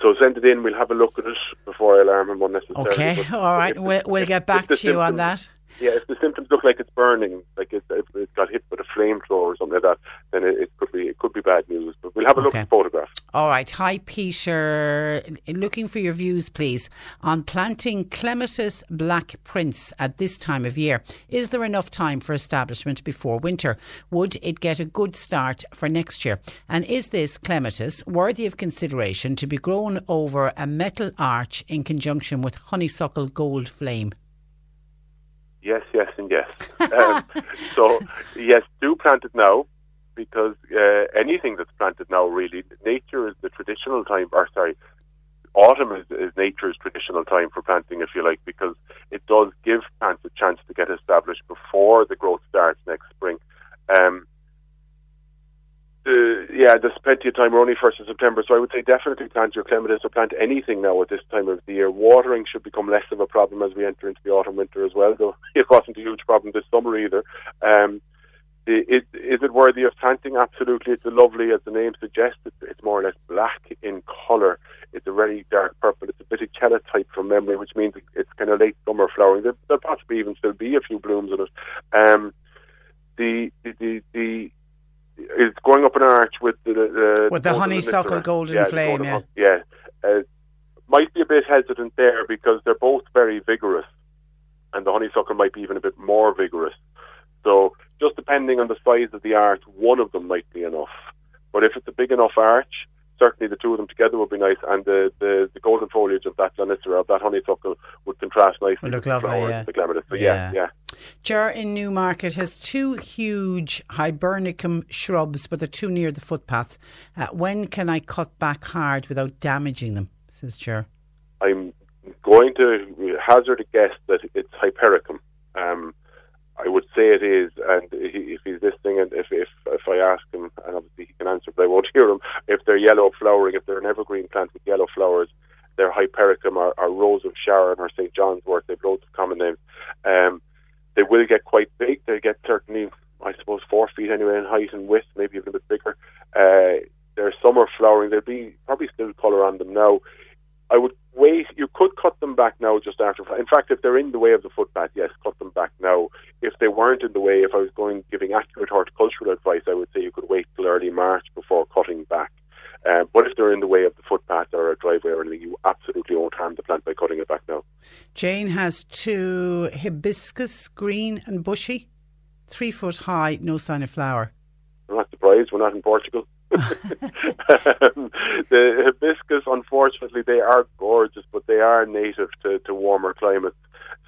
so send it in. We'll have a look at it before I alarm him unnecessarily. Okay, all right. if We'll, we'll if- get back to you on that. Yeah, if the symptoms look like it's burning, like it, it got hit with a flamethrower or something like that, then it, it could be it could be bad news. But we'll have a look at the photograph. All right. Hi, Peter. Looking for your views, please, on planting Clematis Black Prince at this time of year. Is there enough time for establishment before winter? Would it get a good start for next year? And is this Clematis worthy of consideration to be grown over a metal arch in conjunction with honeysuckle gold flame? Yes, yes, and yes. um, so yes, do plant it now because uh, anything that's planted now, really, nature is the traditional time. Or sorry, autumn is, is nature's traditional time for planting, if you like, because it does give plants a chance to get established before the growth starts next spring. Um, uh, yeah, there's plenty of time. We're only first of September, so I would say definitely plant your clematis or plant anything now at this time of the year. Watering should become less of a problem as we enter into the autumn winter as well. Though it wasn't a huge problem this summer either. Um, is, is it worthy of planting? Absolutely. It's a lovely, as the name suggests, it's, it's more or less black in colour. It's a very dark purple. It's a viticella type from memory, which means it's kind of late summer flowering. There, there'll possibly even still be a few blooms in it. Um, the, the, the, the it's going up an arch with the, the With the honeysuckle golden yeah, flame, yeah. yeah. Uh, might be a bit hesitant there because they're both very vigorous, and the honeysuckle might be even a bit more vigorous. So just depending on the size of the arch, one of them might be enough. But if it's a big enough arch, certainly the two of them together would be nice, and the, the, the golden foliage of that Lonicera, of that honeysuckle, would contrast nicely Would look with the lovely, yeah. the clematis. So Yeah. yeah, yeah. Ger in Newmarket has two huge hibernicum shrubs, but they're too near the footpath. Uh, when can I cut back hard without damaging them? Says Ger. I'm going to hazard a guess that it's hypericum. Um, I would say it is, and if he's listening, and if, if if I ask him, and obviously he can answer, but I won't hear him. If they're yellow flowering, if they're an evergreen plant with yellow flowers, they're hypericum or, or Rose of Sharon or St John's Wort. They've loads of common names. Um, they will get quite big. They get certainly I suppose, four feet anyway in height and width, maybe even a bit bigger. Uh, they're summer flowering. There'll be probably still colour on them now. I would wait. You could cut them back now just after. In fact, if they're in the way of the footpath, yes, cut them back now. If they weren't in the way, if I was going giving accurate horticultural advice, I would say you could wait till early March before cutting back. Uh, but if they're in the way of the footpath or a driveway or anything, you absolutely won't harm the plant by cutting it back now. Jane has two hibiscus, green and bushy, three foot high, no sign of flower. I'm not surprised. We're not in Portugal. the hibiscus, unfortunately, they are gorgeous, but they are native to, to warmer climates.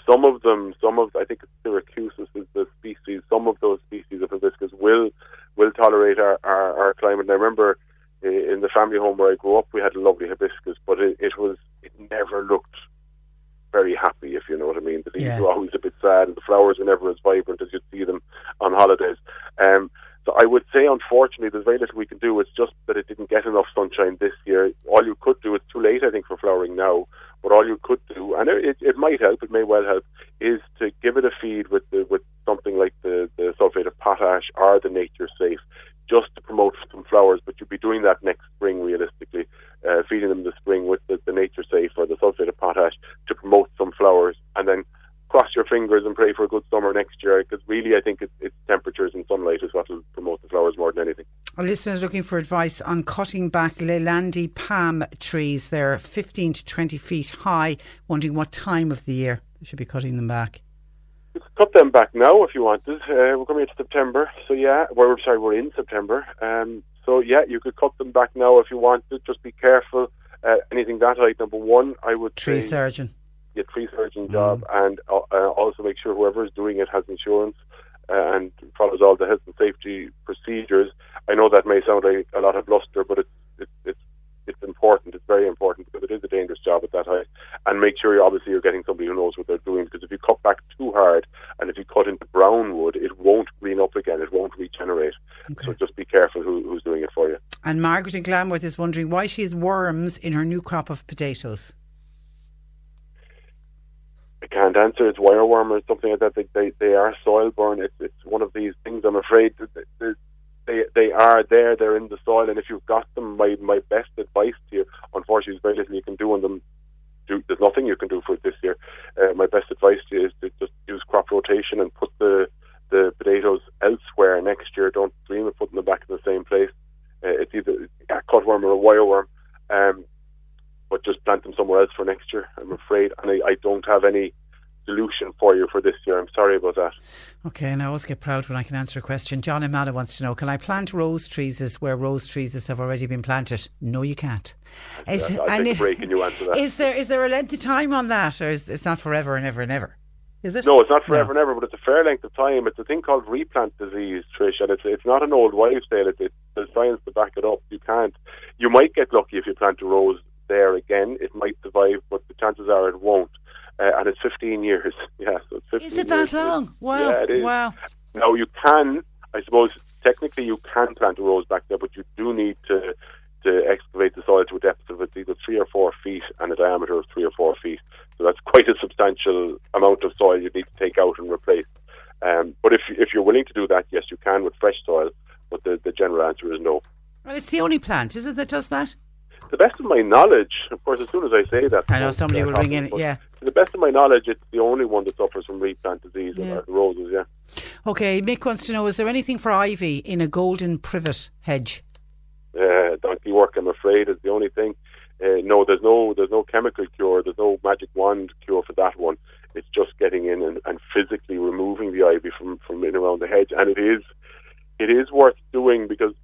Some of them, some of I think syriacus is the species. Some of those species of hibiscus will will tolerate our, our, our climate. And I remember eh, in the family home where I grew up, we had a lovely hibiscus, but it, it was it never looked very happy, if you know what I mean. The leaves Yeah. were always a bit sad, and the flowers were never as vibrant as you'd see them on holidays. Say, unfortunately, there's very little we can do. It's just that it didn't get enough sunshine this year. All you could do, it's too late, I think, for flowering now. But all you could do, and it, it might help, it may well help, is to give it a feed with the, with something like the, the sulfate of potash or the Nature Safe, just to promote some flowers. But you'd be doing that next spring, realistically, uh, feeding them this spring with the, the Nature Safe or the sulfate of potash to promote some flowers, and then cross your fingers and pray for a good summer next year. Because really, I think it's, it's temperatures and sunlight is what will promote the flowers more than is looking for advice on cutting back Leylandii palm trees. They're 15 to 20 feet high, wondering what time of the year they should be cutting them back. You could cut them back now if you wanted. Uh, we're coming into September, so yeah. We're sorry, we're in September. Um, so yeah, you could cut them back now if you wanted. Just be careful. Uh, anything that height, number one, I would Tree say, surgeon. yeah, tree surgeon job, and uh, uh, also make sure whoever is doing it has insurance uh, and follows all the health and safety procedures. I know that may sound like a lot of bluster, but it's it's it's it's important. It's very important because it is a dangerous job at that height. And make sure you obviously you're getting somebody who knows what they're doing. Because if you cut back too hard and if you cut into brown wood, it won't green up again. It won't regenerate. So just be careful who, who's doing it for you. And Margaret in Glanworth is wondering why she has worms in her new crop of potatoes. I can't answer. It's wireworm or something like that. They they, they are soil borne. It's it's one of these things. I'm afraid that they they are there. They're in the soil, and if you've got them, my my best advice to you, unfortunately, there's very little you can do on them. Do, there's nothing you can do for it this year. Uh, my best advice to you is to just use crop rotation and put the the potatoes elsewhere next year. Don't dream of putting them back in the same place. Uh, it's either a cutworm or a wireworm. Um, but just plant them somewhere else for next year. I'm afraid, and I, I don't have any solution for you for this year. I'm sorry about that. Okay, and I always get proud when I can answer a question. John Amada wants to know Can I plant rose trees where rose trees have already been planted? No, you can't. Is, I'll take a break and you answer that. Is there, is there a length of time on that, or is it's not forever and ever and ever? Is it? No, it's not forever and ever, but it's a fair length of time. It's a thing called replant disease, Trish, and it's it's not an old wives' tale. It's, it's there's science to back it up. You can't. You might get lucky if you plant a rose there again. It might survive, but the chances are it won't. Uh, and it's 15 years. Yeah, so it's 15 Is it that years. long? Wow. Yeah, it is. Wow. Now you can, I suppose, technically you can plant a rose back there, but you do need to to excavate the soil to a depth of it's either three or four feet and a diameter of three or four feet. So that's quite a substantial amount of soil you need to take out and replace. Um, but if if you're willing to do that, yes, you can with fresh soil. But the, the general answer is no. Well, it's the only plant, is it, that does that? To the best of my knowledge, of course, as soon as I say that, I know somebody will ring in, yeah. To the best of my knowledge, it's the only one that suffers from replant disease Yeah. yeah. roses. Yeah. Okay, Mick wants to know Is there anything for ivy in a golden privet hedge? uh, donkey work. I'm afraid is the only thing. Uh, no, there's no there's no chemical cure. There's no magic wand cure for that one. It's just getting in and, and physically removing the ivy from from in around the hedge, and it is it is worth doing because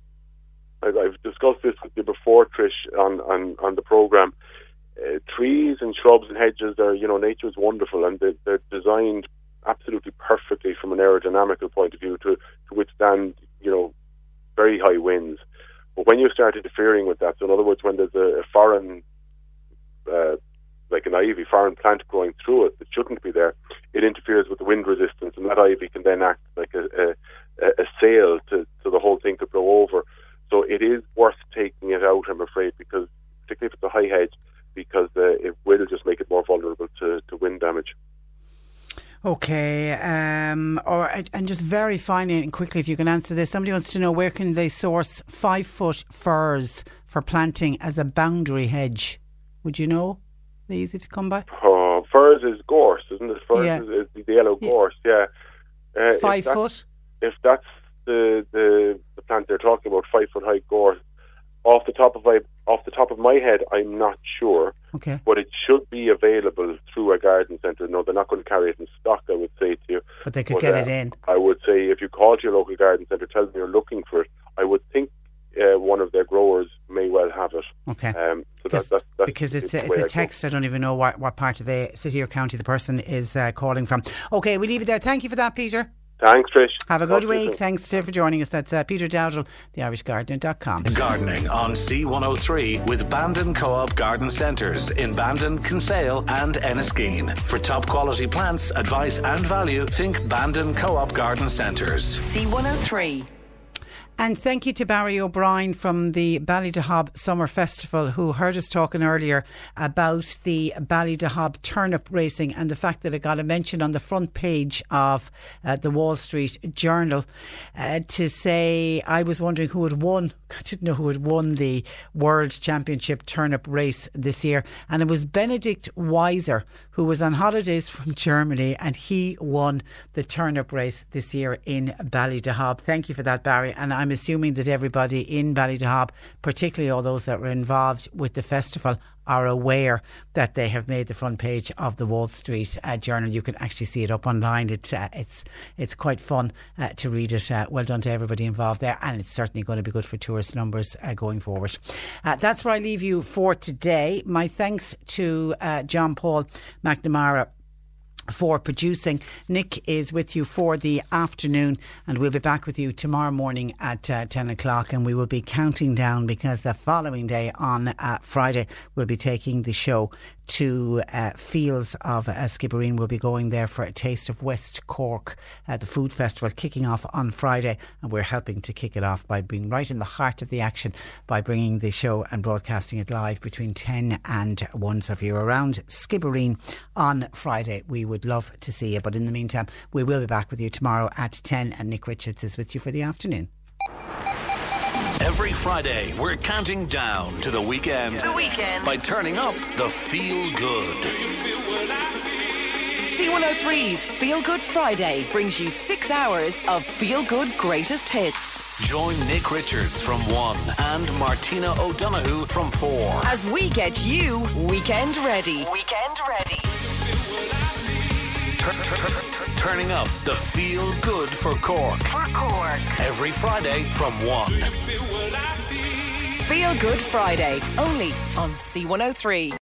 I've, discussed this with you before, Trish, on on, on the program. Uh, trees and shrubs and hedges are you know nature is wonderful and they, they're designed absolutely perfectly from an aerodynamical point of view to to withstand you know very high winds. But when you start interfering with that, so in other words, when there's a, a foreign, uh, like an ivy, foreign plant growing through it that shouldn't be there, it interferes with the wind resistance, and that ivy can then act like a, a, a sail to, so the whole thing to blow over. So it is worth taking it out, I'm afraid, because particularly if it's a high hedge, because uh, it will just make it more vulnerable to, to wind damage. Okay, um, or and just very finally and quickly, if you can answer this, somebody wants to know where can they source five foot firs for planting as a boundary hedge? Would you know? They're easy to come by? Oh, firs is gorse, isn't it? Firs Yeah. is, is the yellow gorse, yeah. Uh, Five that's- foot? If that's the, the the plant they're talking about, five foot high gorse. Off the top of my off the top of my head, I'm not sure. Okay. But it should be available through a garden centre. No, they're not going to carry it in stock. I would say to you. But they could get uh, it in. I would say if you call to your local garden centre, tell them you're looking for it. I would think uh, one of their growers may well have it. Okay. Um, so that, that's, that's because it's a, it's a I text. I don't even know what, what part of the city or county the person is uh, calling from. Okay, we leave it there. Thank you for that, Peter. Thanks, Trish. Have a good to you week. Thanks uh, for joining us. That's uh, Peter Dowdall, theirishgardener.com. Gardening on C103 with Bandon Co-op Garden Centres in Bandon, Kinsale and Enniskeane. For top quality plants, advice and value, think Bandon Co-op Garden Centres. C103. And thank you to Barry O'Brien from the Ballydehob Summer Festival, who heard us talking earlier about the Ballydehob turnip racing and the fact that it got a mention on the front page of uh, the Wall Street Journal uh, to say, I was wondering who had won. I didn't know who had won the World Championship turnip race this year. And it was Benedict Weiser, who was on holidays from Germany, and he won the turnip race this year in Ballydehob. Thank you for that, Barry. And I'm assuming that everybody in Ballydehob, particularly all those that were involved with the festival, are aware that they have made the front page of the Wall Street uh, Journal. You can actually see it up online. It, uh, it's it's quite fun uh, to read it. Uh, well done to everybody involved there, and it's certainly going to be good for tourist numbers uh, going forward. Uh, that's where I leave you for today. My thanks to John Paul McNamara for producing. Nick is with you for the afternoon, and we'll be back with you tomorrow morning at uh, 10 o'clock. And we will be counting down because the following day on uh, Friday, we'll be taking the show to uh, Fields of uh, Skibbereen. We'll be going there for a taste of West Cork, uh, the food festival kicking off on Friday, and we're helping to kick it off by being right in the heart of the action by bringing the show and broadcasting it live between 10 and 1. So if you're around Skibbereen on Friday, we would love to see you. But in the meantime, we will be back with you tomorrow at 10, and Nick Richards is with you for the afternoon. Every Friday, we're counting down to the weekend. The weekend. By turning up the feel good. C103's Feel Good Friday brings you six hours of feel good greatest hits. Join Nick Richards from 1 and Martina O'Donoghue from 4. As we get you weekend ready. Weekend ready. Tur- tur- tur- tur- turning up the feel good for Cork. For Cork. Every Friday from 1. Feel Good Friday. Only on C103.